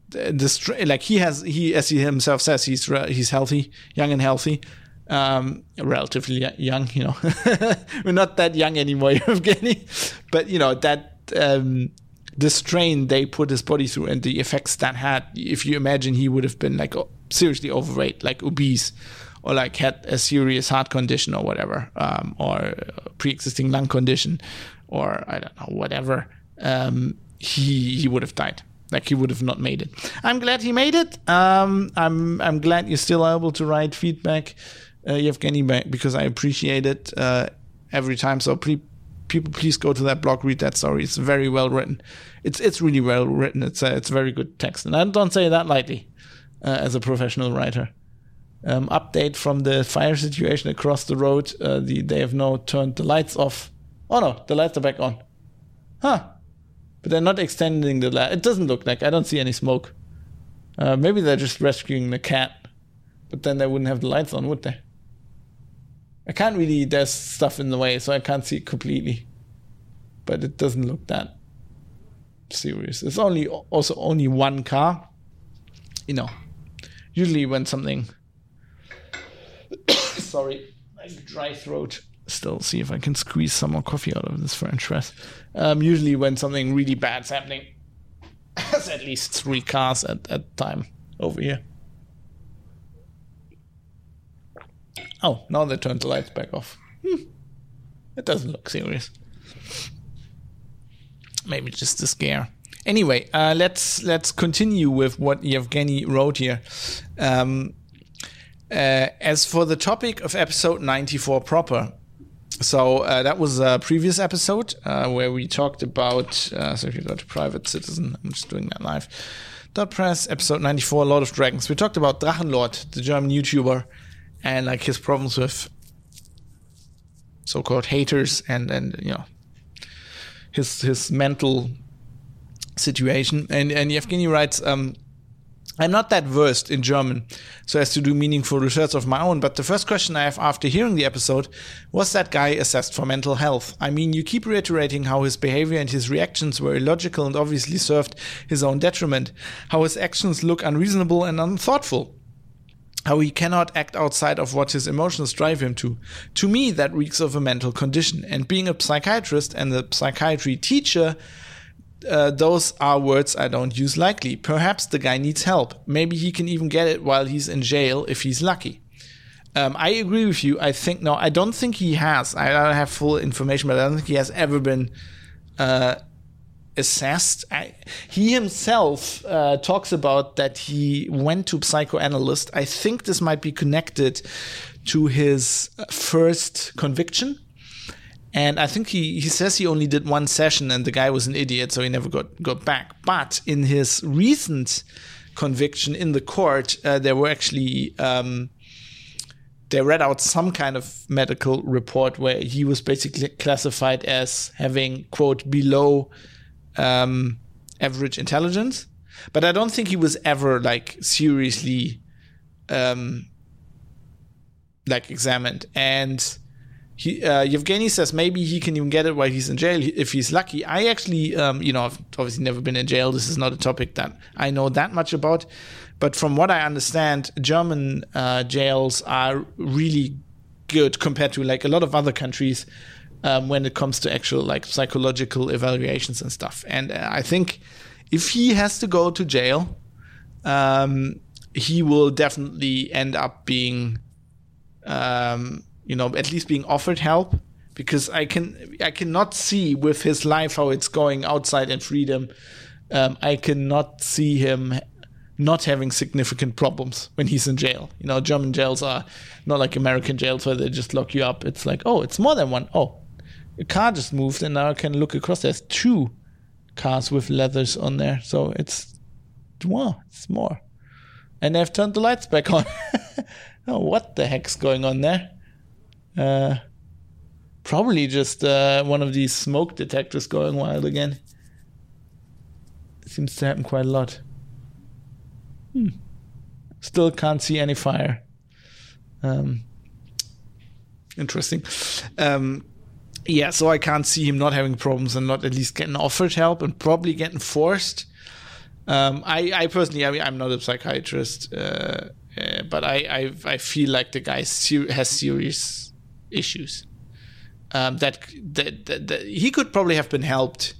the, like he has he as he himself says he's he's healthy, young and healthy, um, relatively young. You know, we're not that young anymore, Yevgeny. But you know that um, the strain they put his body through and the effects that had. If you imagine he would have been like seriously overweight, like obese, or like had a serious heart condition or whatever, um, or pre-existing lung condition, or I don't know whatever, um, he he would have died. Like he would have not made it. I'm glad he made it. Um, I'm I'm glad you're still able to write feedback, uh, Yevgeny, because I appreciate it uh, every time. So pre- people, please go to that blog, read that story. It's very well written. It's it's really well written. It's a, it's very good text, and I don't say that lightly uh, as a professional writer. Um, update from the fire situation across the road. Uh, the, they have now turned the lights off. Oh no, the lights are back on. Huh. But they're not extending the light. It doesn't look like. I don't see any smoke. Uh, maybe they're just rescuing the cat. But then they wouldn't have the lights on, would they? I can't really. There's stuff in the way, so I can't see it completely. But it doesn't look that serious. It's only also only one car. You know, usually when something. sorry, like dry throat. Still, see if I can squeeze some more coffee out of this French press. Um, usually, when something really bad's happening, there's at least three cars at at time over here. Oh, now they turned the lights back off. Hmm. It doesn't look serious. Maybe just a scare. Anyway, uh, let's let's continue with what Yevgeny wrote here. Um, uh, as for the topic of episode 94 proper, so uh, that was a previous episode uh, where we talked about. Uh, so if you go to Private Citizen, I'm just doing that live. Dot press episode 94, Lord of Dragons. We talked about Drachenlord, the German YouTuber, and like his problems with so-called haters and and you know his his mental situation. And and Yevgeny writes, um, I'm not that versed in German so as to do meaningful research of my own, but the first question I have after hearing the episode was that guy assessed for mental health? I mean, you keep reiterating how his behavior and his reactions were illogical and obviously served his own detriment, how his actions look unreasonable and unthoughtful how he cannot act outside of what his emotions drive him to. To me, that reeks of a mental condition. And being a psychiatrist and a psychiatry teacher, uh, those are words I don't use lightly. Perhaps the guy needs help. Maybe he can even get it while he's in jail if he's lucky. Um, I agree with you. I think no, I don't think he has. I don't have full information, but I don't think he has ever been uh, assessed. I, he himself uh, talks about that he went to psychoanalyst. I think this might be connected to his first conviction. And I think he, he says he only did one session and the guy was an idiot, so he never got, got back. But in his recent conviction in the court, uh, there were actually, um, they read out some kind of medical report where he was basically classified as having, quote, below um, average intelligence. But I don't think he was ever like seriously um, like examined. And he, uh, Yevgeny says maybe he can even get it while he's in jail if he's lucky. I actually, um, you know, I've obviously never been in jail. This is not a topic that I know that much about. But from what I understand, German uh, jails are really good compared to like a lot of other countries um, when it comes to actual like psychological evaluations and stuff. And uh, I think if he has to go to jail, um, he will definitely end up being, um, you know, at least being offered help because I can I cannot see with his life how it's going outside in freedom. Um, I cannot see him not having significant problems when he's in jail. You know, German jails are not like American jails where they just lock you up. It's like, oh, it's more than one. Oh, a car just moved and now I can look across. There's two cars with leathers on there. So it's. It's more. And they've turned the lights back on. oh, what the heck's going on there? Uh, probably just uh, one of these smoke detectors going wild again. seems to happen quite a lot. Hmm. Still can't see any fire. Um, interesting. Um, yeah, so I can't see him not having problems and not at least getting offered help and probably getting forced. Um, I, I personally, I mean, I'm not a psychiatrist, uh, uh, but I, I, I feel like the guy ser- has serious issues. Um, that, that, that, that he could probably have been helped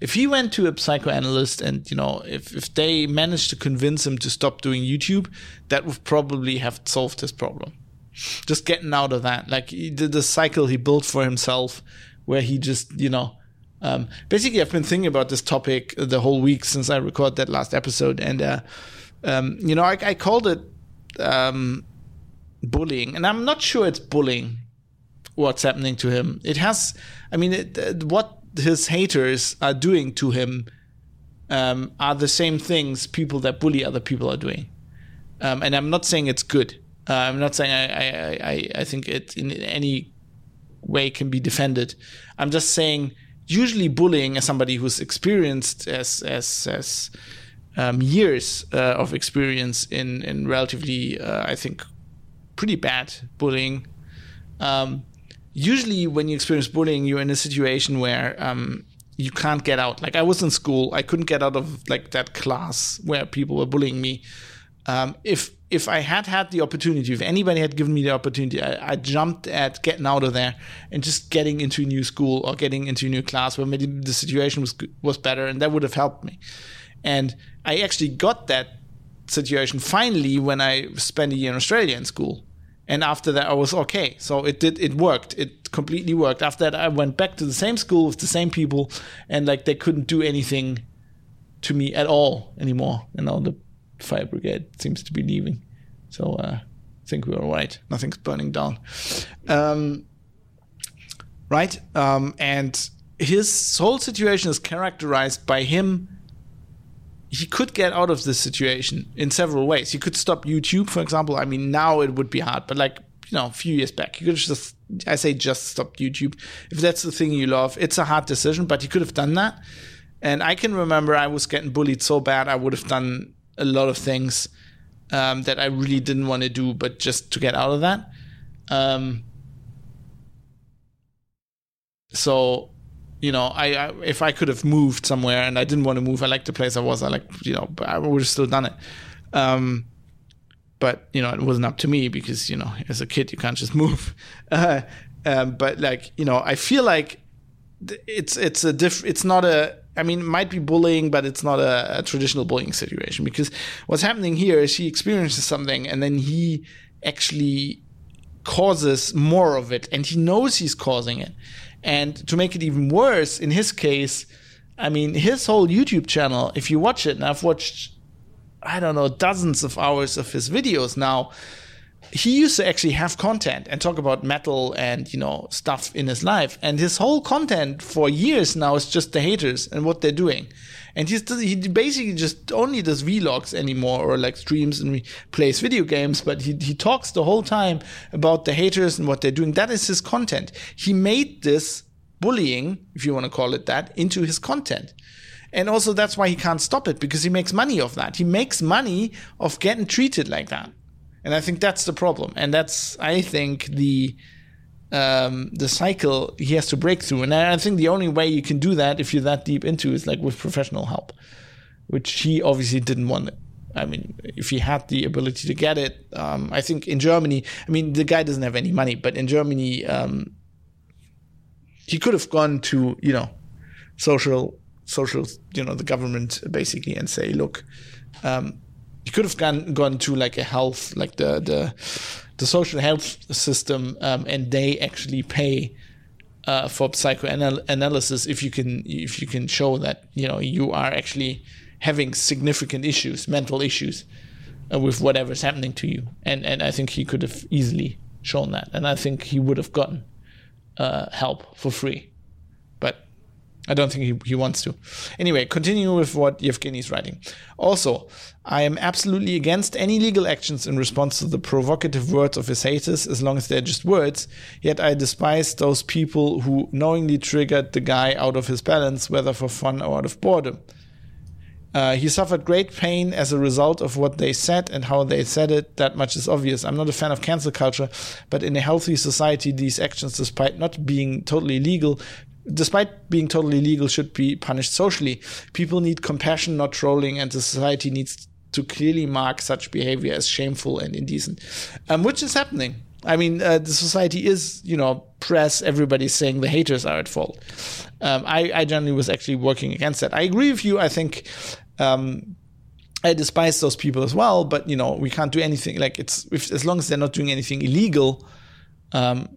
if he went to a psychoanalyst and you know if, if they managed to convince him to stop doing youtube that would probably have solved his problem just getting out of that like the, the cycle he built for himself where he just you know um, basically i've been thinking about this topic the whole week since i recorded that last episode and uh, um, you know I, I called it um, bullying and i'm not sure it's bullying what's happening to him it has i mean it, what his haters are doing to him um, are the same things people that bully other people are doing. Um, and I'm not saying it's good. Uh, I'm not saying I, I, I, I think it in any way can be defended. I'm just saying usually bullying as somebody who's experienced as as as um, years uh, of experience in in relatively uh, I think pretty bad bullying. Um, usually when you experience bullying, you're in a situation where um, you can't get out. Like I was in school, I couldn't get out of like that class where people were bullying me. Um, if if I had had the opportunity, if anybody had given me the opportunity, I, I, jumped at getting out of there and just getting into a new school or getting into a new class where maybe the situation was was better, and that would have helped me. And I actually got that situation finally when I spent a year in Australia in school. And after that i was okay. So it did it worked. It completely worked. After that i went back to the same school with the same people and like they couldn't do anything to me at all anymore. And now the fire brigade seems to be leaving so uh, i think we're all right nothing's burning down um, right um, and his whole situation is characterized by him he could get out of this situation in several ways. He could stop YouTube, for example. I mean, now it would be hard, but like, you know, a few years back, he could just, I say, just stop YouTube. If that's the thing you love, it's a hard decision, but he could have done that. And I can remember I was getting bullied so bad, I would have done a lot of things um, that I really didn't want to do, but just to get out of that. Um, so you know, I, I, if I could have moved somewhere and I didn't want to move, I like the place I was. I like you know, I would have still done it. Um, but you know, it wasn't up to me because you know, as a kid, you can't just move. Uh, but like you know, I feel like it's it's a diff. It's not a. I mean, might be bullying, but it's not a, a traditional bullying situation because what's happening here is he experiences something and then he actually causes more of it and he knows he's causing it. And to make it even worse, in his case, I mean, his whole YouTube channel, if you watch it, and I've watched, I don't know, dozens of hours of his videos now, he used to actually have content and talk about metal and, you know, stuff in his life. And his whole content for years now is just the haters and what they're doing. And he's he basically just only does vlogs anymore or like streams and plays video games but he, he talks the whole time about the haters and what they're doing. That is his content. He made this bullying if you want to call it that into his content. And also that's why he can't stop it because he makes money off that. He makes money of getting treated like that and i think that's the problem and that's i think the um, the cycle he has to break through. And I think the only way you can do that if you're that deep into is like with professional help, which he obviously didn't want. It. I mean, if he had the ability to get it, um, I think in Germany, I mean, the guy doesn't have any money, but in Germany, um, he could have gone to, you know, social, social, you know, the government basically and say, look, um, he could have gone, gone to like a health, like the, the, the social health system, um, and they actually pay uh, for psychoanalysis if you can if you can show that you know you are actually having significant issues, mental issues, uh, with whatever's happening to you. And and I think he could have easily shown that, and I think he would have gotten uh, help for free. I don't think he, he wants to. Anyway, continue with what Yevgeny is writing. Also, I am absolutely against any legal actions in response to the provocative words of his haters, as long as they're just words. Yet I despise those people who knowingly triggered the guy out of his balance, whether for fun or out of boredom. Uh, he suffered great pain as a result of what they said and how they said it. That much is obvious. I'm not a fan of cancel culture, but in a healthy society, these actions, despite not being totally legal, despite being totally legal, should be punished socially. People need compassion, not trolling, and the society needs to clearly mark such behavior as shameful and indecent, um, which is happening. I mean, uh, the society is, you know, press, everybody's saying the haters are at fault. Um, I, I generally was actually working against that. I agree with you. I think um, I despise those people as well, but, you know, we can't do anything. Like, it's if, as long as they're not doing anything illegal, um,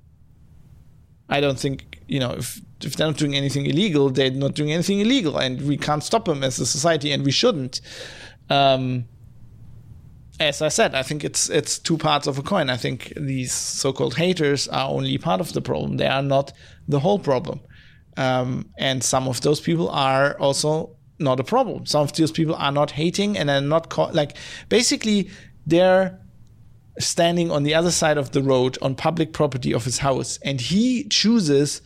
I don't think, you know, if, if they're not doing anything illegal, they're not doing anything illegal, and we can't stop them as a society, and we shouldn't. Um, as I said, I think it's it's two parts of a coin. I think these so-called haters are only part of the problem; they are not the whole problem. Um, and some of those people are also not a problem. Some of those people are not hating and are not co- like basically they're standing on the other side of the road on public property of his house, and he chooses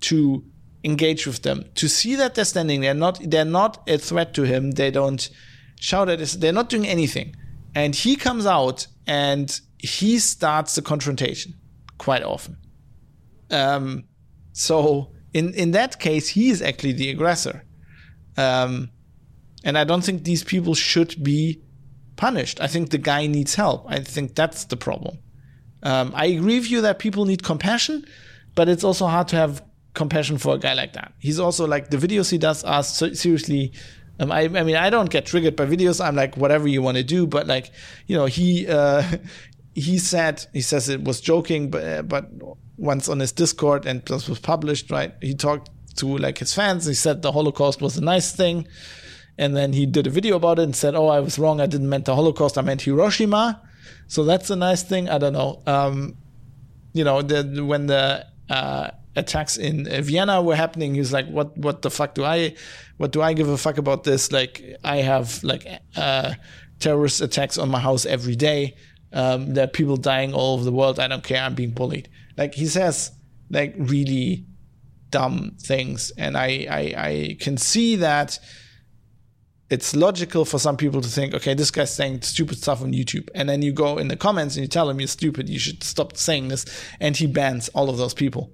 to engage with them to see that they're standing. They're not. They're not a threat to him. They don't shout at us. They're not doing anything and he comes out and he starts the confrontation quite often. Um, so in in that case, he is actually the aggressor, um, and I don't think these people should be punished. I think the guy needs help. I think that's the problem. Um, I agree with you that people need compassion, but it's also hard to have compassion for a guy like that. He's also like the videos he does are so seriously um, I, I mean, I don't get triggered by videos. I'm like, whatever you want to do. But like, you know, he uh, he said he says it was joking, but uh, but once on his Discord and this was published, right? He talked to like his fans. He said the Holocaust was a nice thing, and then he did a video about it and said, "Oh, I was wrong. I didn't mean the Holocaust. I meant Hiroshima." So that's a nice thing. I don't know. Um, you know, the, when the uh, attacks in Vienna were happening, he's like, "What? What the fuck do I? What do I give a fuck about this? Like, I have like uh, terrorist attacks on my house every day. Um, there are people dying all over the world. I don't care. I'm being bullied." Like he says, like really dumb things, and I I, I can see that. It's logical for some people to think, okay, this guy's saying stupid stuff on YouTube. And then you go in the comments and you tell him you're stupid, you should stop saying this. And he bans all of those people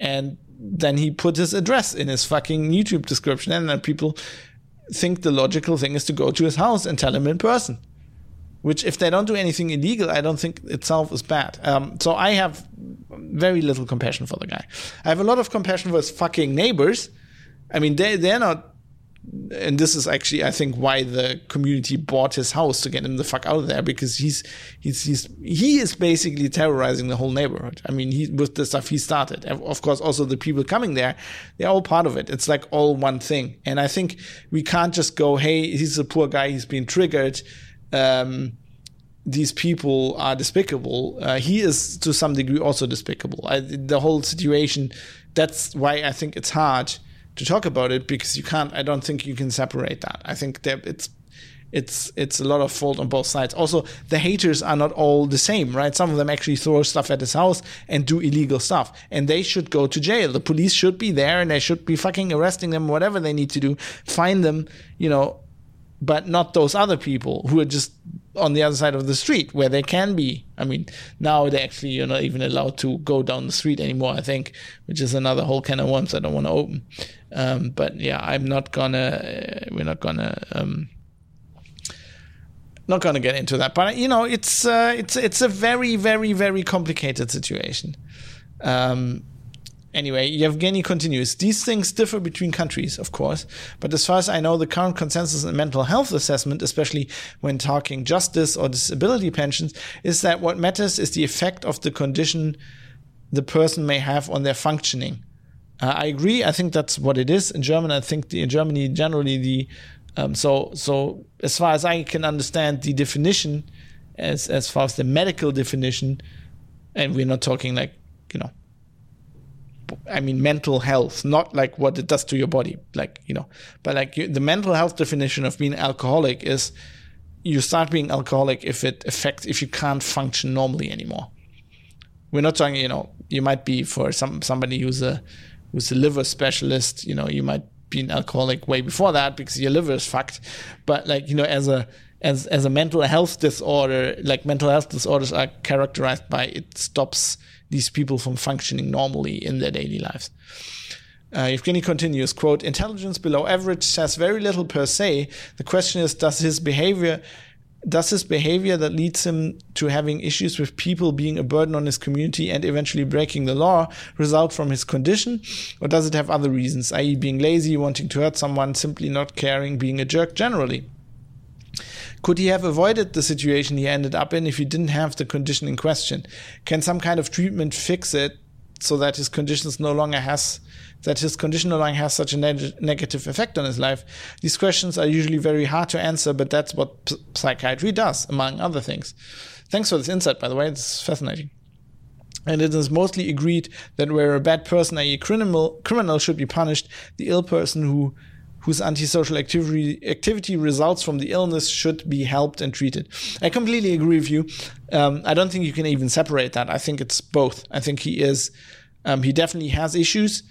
and then he put his address in his fucking YouTube description, and then people think the logical thing is to go to his house and tell him in person. Which, if they don't do anything illegal, I don't think itself is bad. Um, so I have very little compassion for the guy. I have a lot of compassion for his fucking neighbors. I mean, they they're not and this is actually I think why the community bought his house to get him the fuck out of there because he's he's he's he is basically terrorizing the whole neighborhood. I mean, he with the stuff he started. Of course, also the people coming there, they're all part of it. It's like all one thing. And I think we can't just go, hey, he's a poor guy, he's been triggered. Um, these people are despicable. Uh, he is to some degree also despicable. I, the whole situation. That's why I think it's hard to talk about it because you can't. I don't think you can separate that. I think that it's it's it's a lot of fault on both sides. Also, the haters are not all the same, right? Some of them actually throw stuff at his house and do illegal stuff, and they should go to jail. The police should be there and they should be fucking arresting them, whatever they need to do, find them, you know, but not those other people who are just on the other side of the street where they can be. I mean, now they actually you're not even allowed to go down the street anymore. I think, which is another whole can of worms I don't want to open. Um, but yeah, I'm not gonna. Uh, we're not gonna. Um, not gonna get into that. But you know, it's uh, it's it's a very very very complicated situation. Um, Anyway, Yevgeny continues. These things differ between countries, of course, but as far as I know, the current consensus in mental health assessment, especially when talking justice or disability pensions, is that what matters is the effect of the condition the person may have on their functioning. Uh, I agree. I think that's what it is in German. I think the, in Germany generally the um, so so as far as I can understand the definition, as as far as the medical definition, and we're not talking like you know I mean, mental health, not like what it does to your body, like, you know, but like you, the mental health definition of being alcoholic is you start being alcoholic if it affects, if you can't function normally anymore. We're not talking, you know, you might be for some somebody who's a who's a liver specialist, you know, you might be an alcoholic way before that because your liver is fucked. But like you know, as a as as a mental health disorder, like mental health disorders are characterized by it stops these people from functioning normally in their daily lives. Uh, Yevgeny continues, quote, intelligence below average says very little per se. The question is, does his behavior does his behavior that leads him to having issues with people being a burden on his community and eventually breaking the law result from his condition? Or does it have other reasons, i.e., being lazy, wanting to hurt someone, simply not caring, being a jerk generally? Could he have avoided the situation he ended up in if he didn't have the condition in question? Can some kind of treatment fix it so that his conditions no longer has that his condition no longer has such a neg- negative effect on his life? These questions are usually very hard to answer, but that's what p- psychiatry does, among other things. Thanks for this insight, by the way. It's fascinating. And it is mostly agreed that where a bad person, i.e., criminal, criminal, should be punished, the ill person who whose antisocial activity activity results from the illness should be helped and treated. I completely agree with you. Um, I don't think you can even separate that. I think it's both. I think he is. Um, he definitely has issues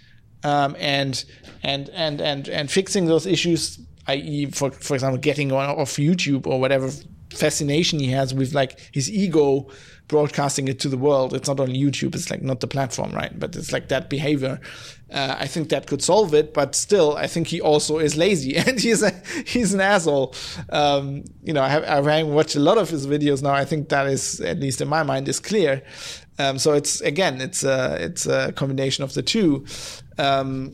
um, and and and and and fixing those issues, i.e., for for example, getting off YouTube or whatever fascination he has with like his ego broadcasting it to the world. It's not on YouTube. It's like not the platform, right? But it's like that behavior. Uh, I think that could solve it, but still, I think he also is lazy and he's a he's an asshole. Um, you know, I have, I have watched a lot of his videos now. I think that is at least in my mind is clear. Um, so it's again, it's a it's a combination of the two. Um,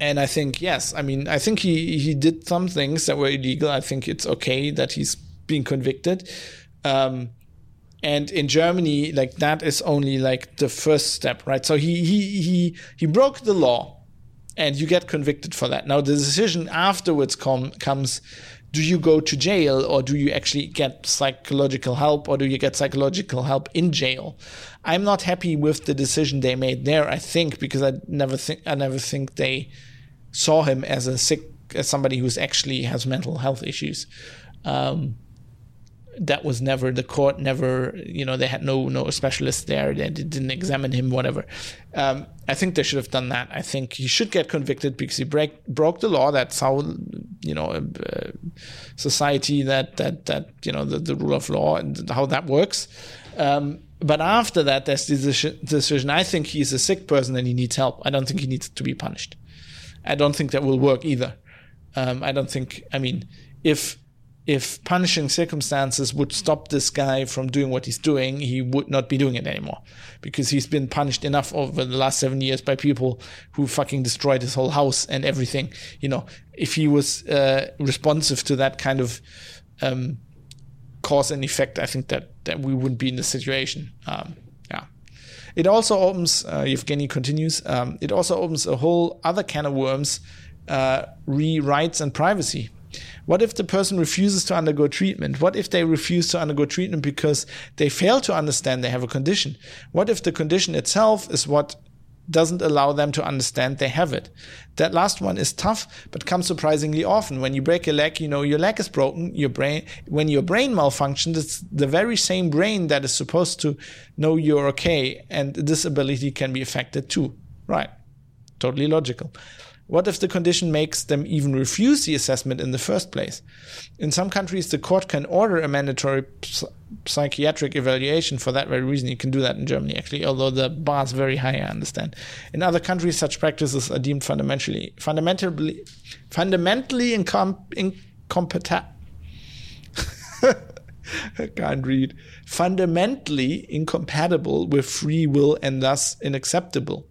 and I think yes, I mean I think he he did some things that were illegal. I think it's okay that he's being convicted. Um, and in Germany, like that is only like the first step, right? So he he he he broke the law, and you get convicted for that. Now the decision afterwards com- comes do you go to jail or do you actually get psychological help or do you get psychological help in jail i'm not happy with the decision they made there i think because i never think i never think they saw him as a sick as somebody who's actually has mental health issues um, that was never the court never you know they had no no specialist there. They didn't examine him whatever. Um, i think they should have done that. I think he should get convicted because he break broke the law that's how you know uh, society that that that you know the, the rule of law and how that works. Um, but after that there's the decision. I think he's a sick person and he needs help. I don't think he needs to be punished. I don't think that will work either. Um, i don't think i mean if if punishing circumstances would stop this guy from doing what he's doing, he would not be doing it anymore because he's been punished enough over the last seven years by people who fucking destroyed his whole house and everything. You know, if he was uh, responsive to that kind of um, cause and effect, I think that, that we wouldn't be in this situation. Um, yeah. It also opens, uh, Yevgeny continues, um, it also opens a whole other can of worms, uh, re rights and privacy what if the person refuses to undergo treatment? What if they refuse to undergo treatment because they fail to understand they have a condition? What if the condition itself is what doesn't allow them to understand they have it. That last one is tough, but comes surprisingly often. When you break a leg, you know your leg is broken. Your brain, when your brain malfunctions, it's the very same brain that is supposed to know you're okay, and this ability can be affected too. Right? Totally logical. What if the condition makes them even refuse the assessment in the first place? In some countries, the court can order a mandatory psychiatric evaluation for that very reason. You can do that in Germany, actually, although the bar is very high, I understand. In other countries, such practices are deemed fundamentally, fundamentally, fundamentally incom- incompetent. I can't read. Fundamentally incompatible with free will and thus unacceptable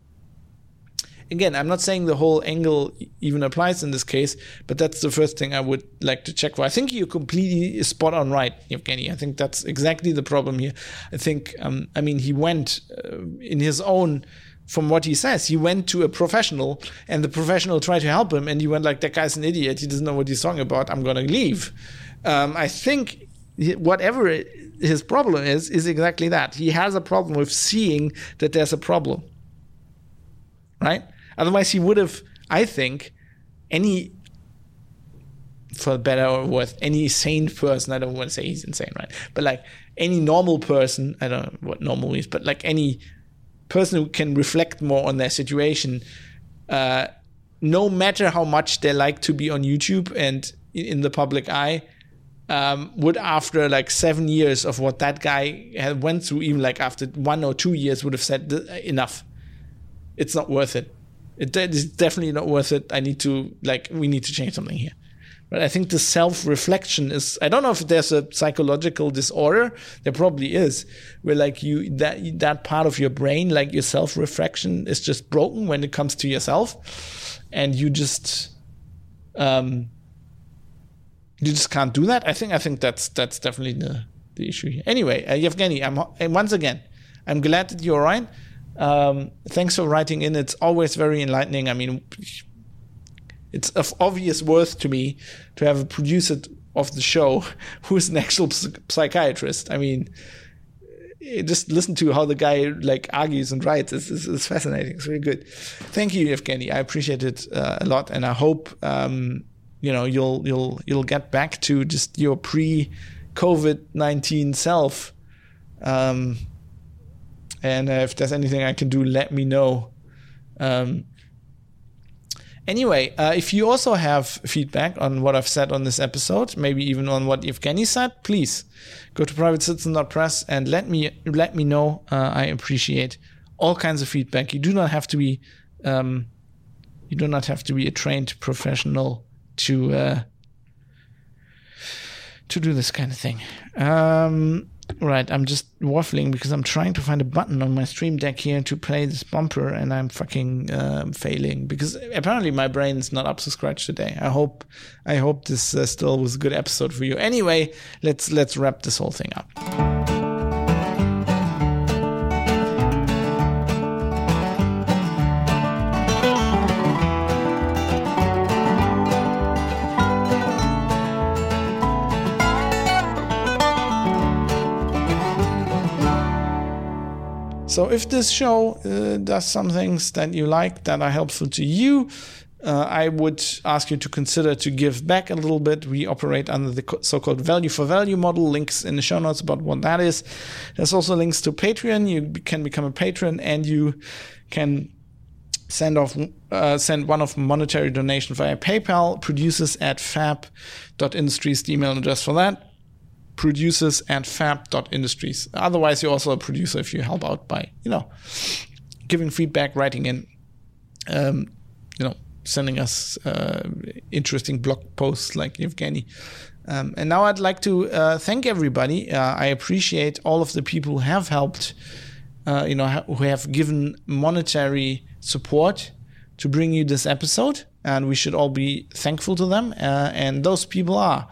again, I'm not saying the whole angle even applies in this case, but that's the first thing I would like to check for. I think you're completely spot on right, Yevgeny. I think that's exactly the problem here. I think, um, I mean, he went uh, in his own from what he says, he went to a professional and the professional tried to help him and he went like, that guy's an idiot. He doesn't know what he's talking about. I'm going to leave. Um, I think whatever his problem is, is exactly that. He has a problem with seeing that there's a problem. Right? Otherwise, he would have, I think, any, for better or worse, any sane person, I don't want to say he's insane, right? But like any normal person, I don't know what normal is, but like any person who can reflect more on their situation, uh, no matter how much they like to be on YouTube and in the public eye, um, would after like seven years of what that guy had went through, even like after one or two years, would have said enough. It's not worth it. It is definitely not worth it. I need to like we need to change something here. But I think the self reflection is I don't know if there's a psychological disorder. There probably is, where like you that that part of your brain, like your self reflection, is just broken when it comes to yourself, and you just um you just can't do that. I think I think that's that's definitely the the issue here. Anyway, uh, Yevgeny, I'm once again, I'm glad that you're right. Um, thanks for writing in. It's always very enlightening. I mean, it's of obvious worth to me to have a producer of the show who is an actual psychiatrist. I mean, eh, just listen to how the guy like argues and writes. It's, it's, it's fascinating. It's really good. Thank you, Yevgeny. I appreciate it uh, a lot, and I hope um, you know you'll you'll you'll get back to just your pre COVID nineteen self. Um, and uh, if there's anything I can do, let me know. Um, anyway, uh, if you also have feedback on what I've said on this episode, maybe even on what Yevgeny said, please go to privatecitizen.press and let me let me know. Uh, I appreciate all kinds of feedback. You do not have to be um, you do not have to be a trained professional to uh, to do this kind of thing. Um, right, I'm just waffling because I'm trying to find a button on my Stream Deck here to play this bumper, and I'm fucking uh, failing because apparently my brain's not up to scratch today. I hope I hope this uh, still was a good episode for you. Anyway, let's let's wrap this whole thing up. So if this show uh, does some things that you like that are helpful to you, uh, I would ask you to consider to give back a little bit. We operate under the so-called value for value model. Links in the show notes about what that is. There's also links to Patreon. You can become a patron and you can send off uh, send one of monetary donation via PayPal. Producers at fab.industries, the email address for that producers at fab.industries. Otherwise, you're also a producer if you help out by, you know, giving feedback, writing in, um, you know, sending us uh, interesting blog posts like Yevgeny. Um, and now I'd like to uh, thank everybody. Uh, I appreciate all of the people who have helped, uh, you know, who have given monetary support to bring you this episode. And we should all be thankful to them. Uh, and those people are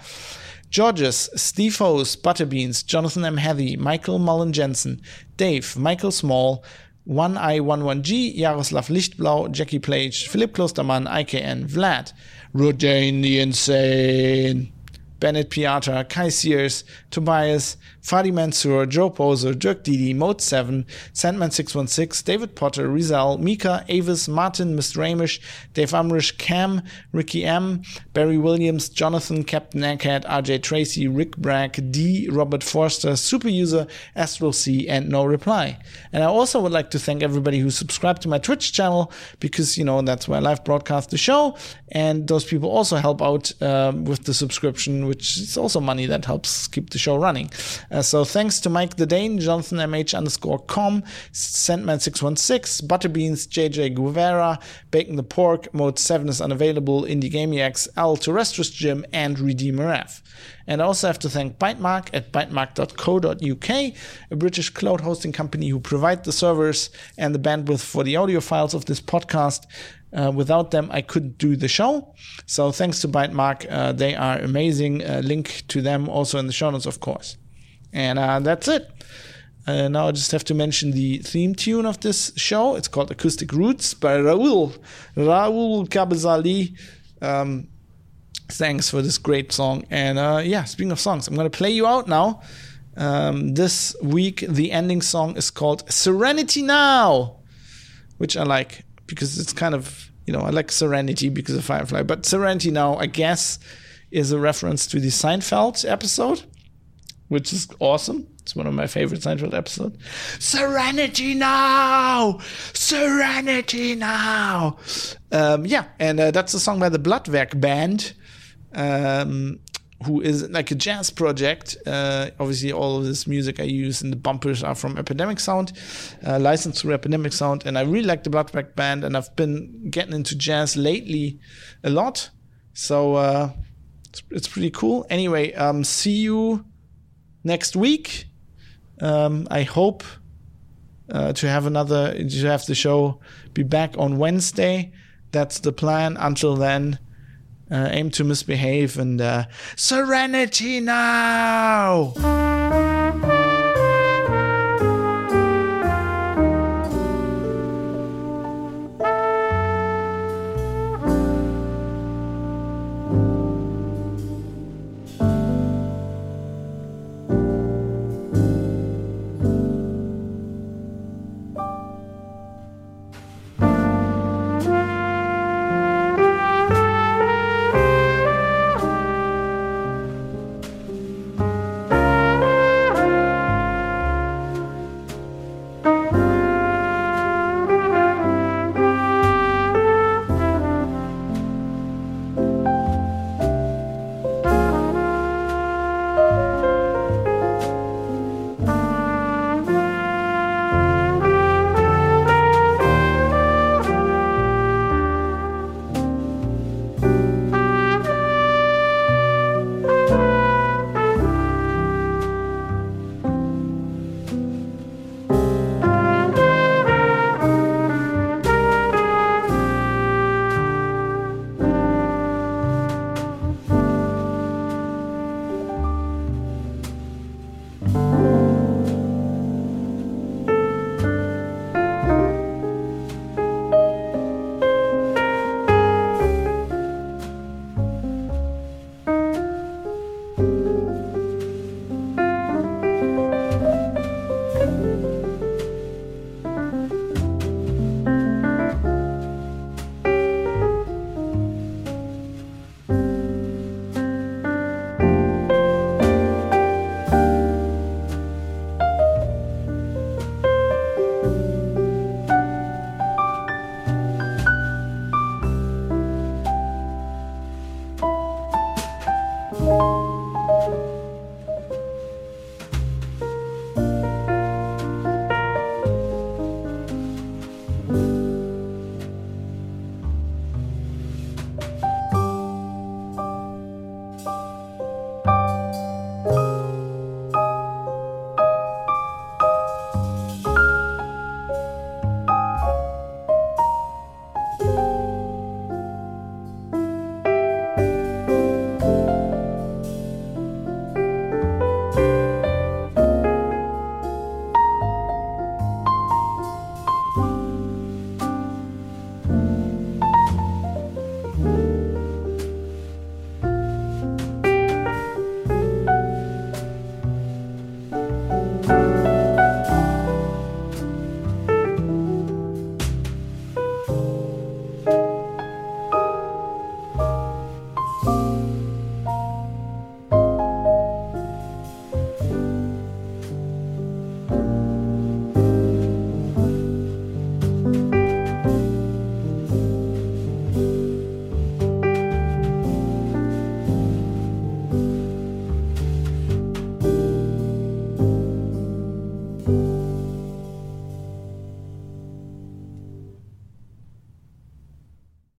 Georges, Steve Hose, Butterbeans, Jonathan M. Heathy, Michael Mullen Jensen, Dave, Michael Small, 1i11g, Jaroslav Lichtblau, Jackie Plage, Philipp Klostermann, IKN, Vlad, Rodane the Insane, Bennett Piatra, Kai Sears, Tobias, Fadi Mansour, Joe Poser, Dirk Didi, Mode 7, Sandman616, David Potter, Rizal, Mika, Avis, Martin, Mr. Ramish, Dave Umrish, Cam, Ricky M, Barry Williams, Jonathan, Captain Egghead, RJ Tracy, Rick Bragg, D, Robert Forster, Super User, Astral C, and No Reply. And I also would like to thank everybody who subscribed to my Twitch channel because, you know, that's where I live broadcast the show. And those people also help out um, with the subscription, which is also money that helps keep the show running. Uh, so thanks to Mike the Dane, Jonathan MH underscore com, Sandman616, Butterbeans, JJ Guevara, Bacon the Pork, Mode 7 is unavailable, Indie Gamiacs, Al Terrestrius Jim, and Redeemer F. And I also have to thank Bytemark at bytemark.co.uk, a British cloud hosting company who provide the servers and the bandwidth for the audio files of this podcast. Uh, without them, I couldn't do the show. So thanks to Bytemark. Uh, they are amazing. Uh, link to them also in the show notes, of course. And uh, that's it. Uh, now I just have to mention the theme tune of this show. It's called Acoustic Roots by Raul Raul Cabezali. Um, thanks for this great song. And uh, yeah, speaking of songs, I'm going to play you out now. Um, this week, the ending song is called Serenity Now, which I like because it's kind of, you know, I like Serenity because of Firefly, but Serenity Now, I guess, is a reference to the Seinfeld episode which is awesome. It's one of my favorite Seinfeld episodes. Serenity now, Serenity now. Um, yeah, and uh, that's a song by the Bloodwerk Band, um, who is like a jazz project. Uh, obviously, all of this music I use in the bumpers are from Epidemic Sound, uh, licensed through Epidemic Sound, and I really like the Bloodwerk Band, and I've been getting into jazz lately a lot. So uh, it's, it's pretty cool. Anyway, um, see you next week. Um, I hope uh, to have another, to have the show be back on Wednesday. That's the plan. Until then, uh, aim to misbehave and uh, serenity now.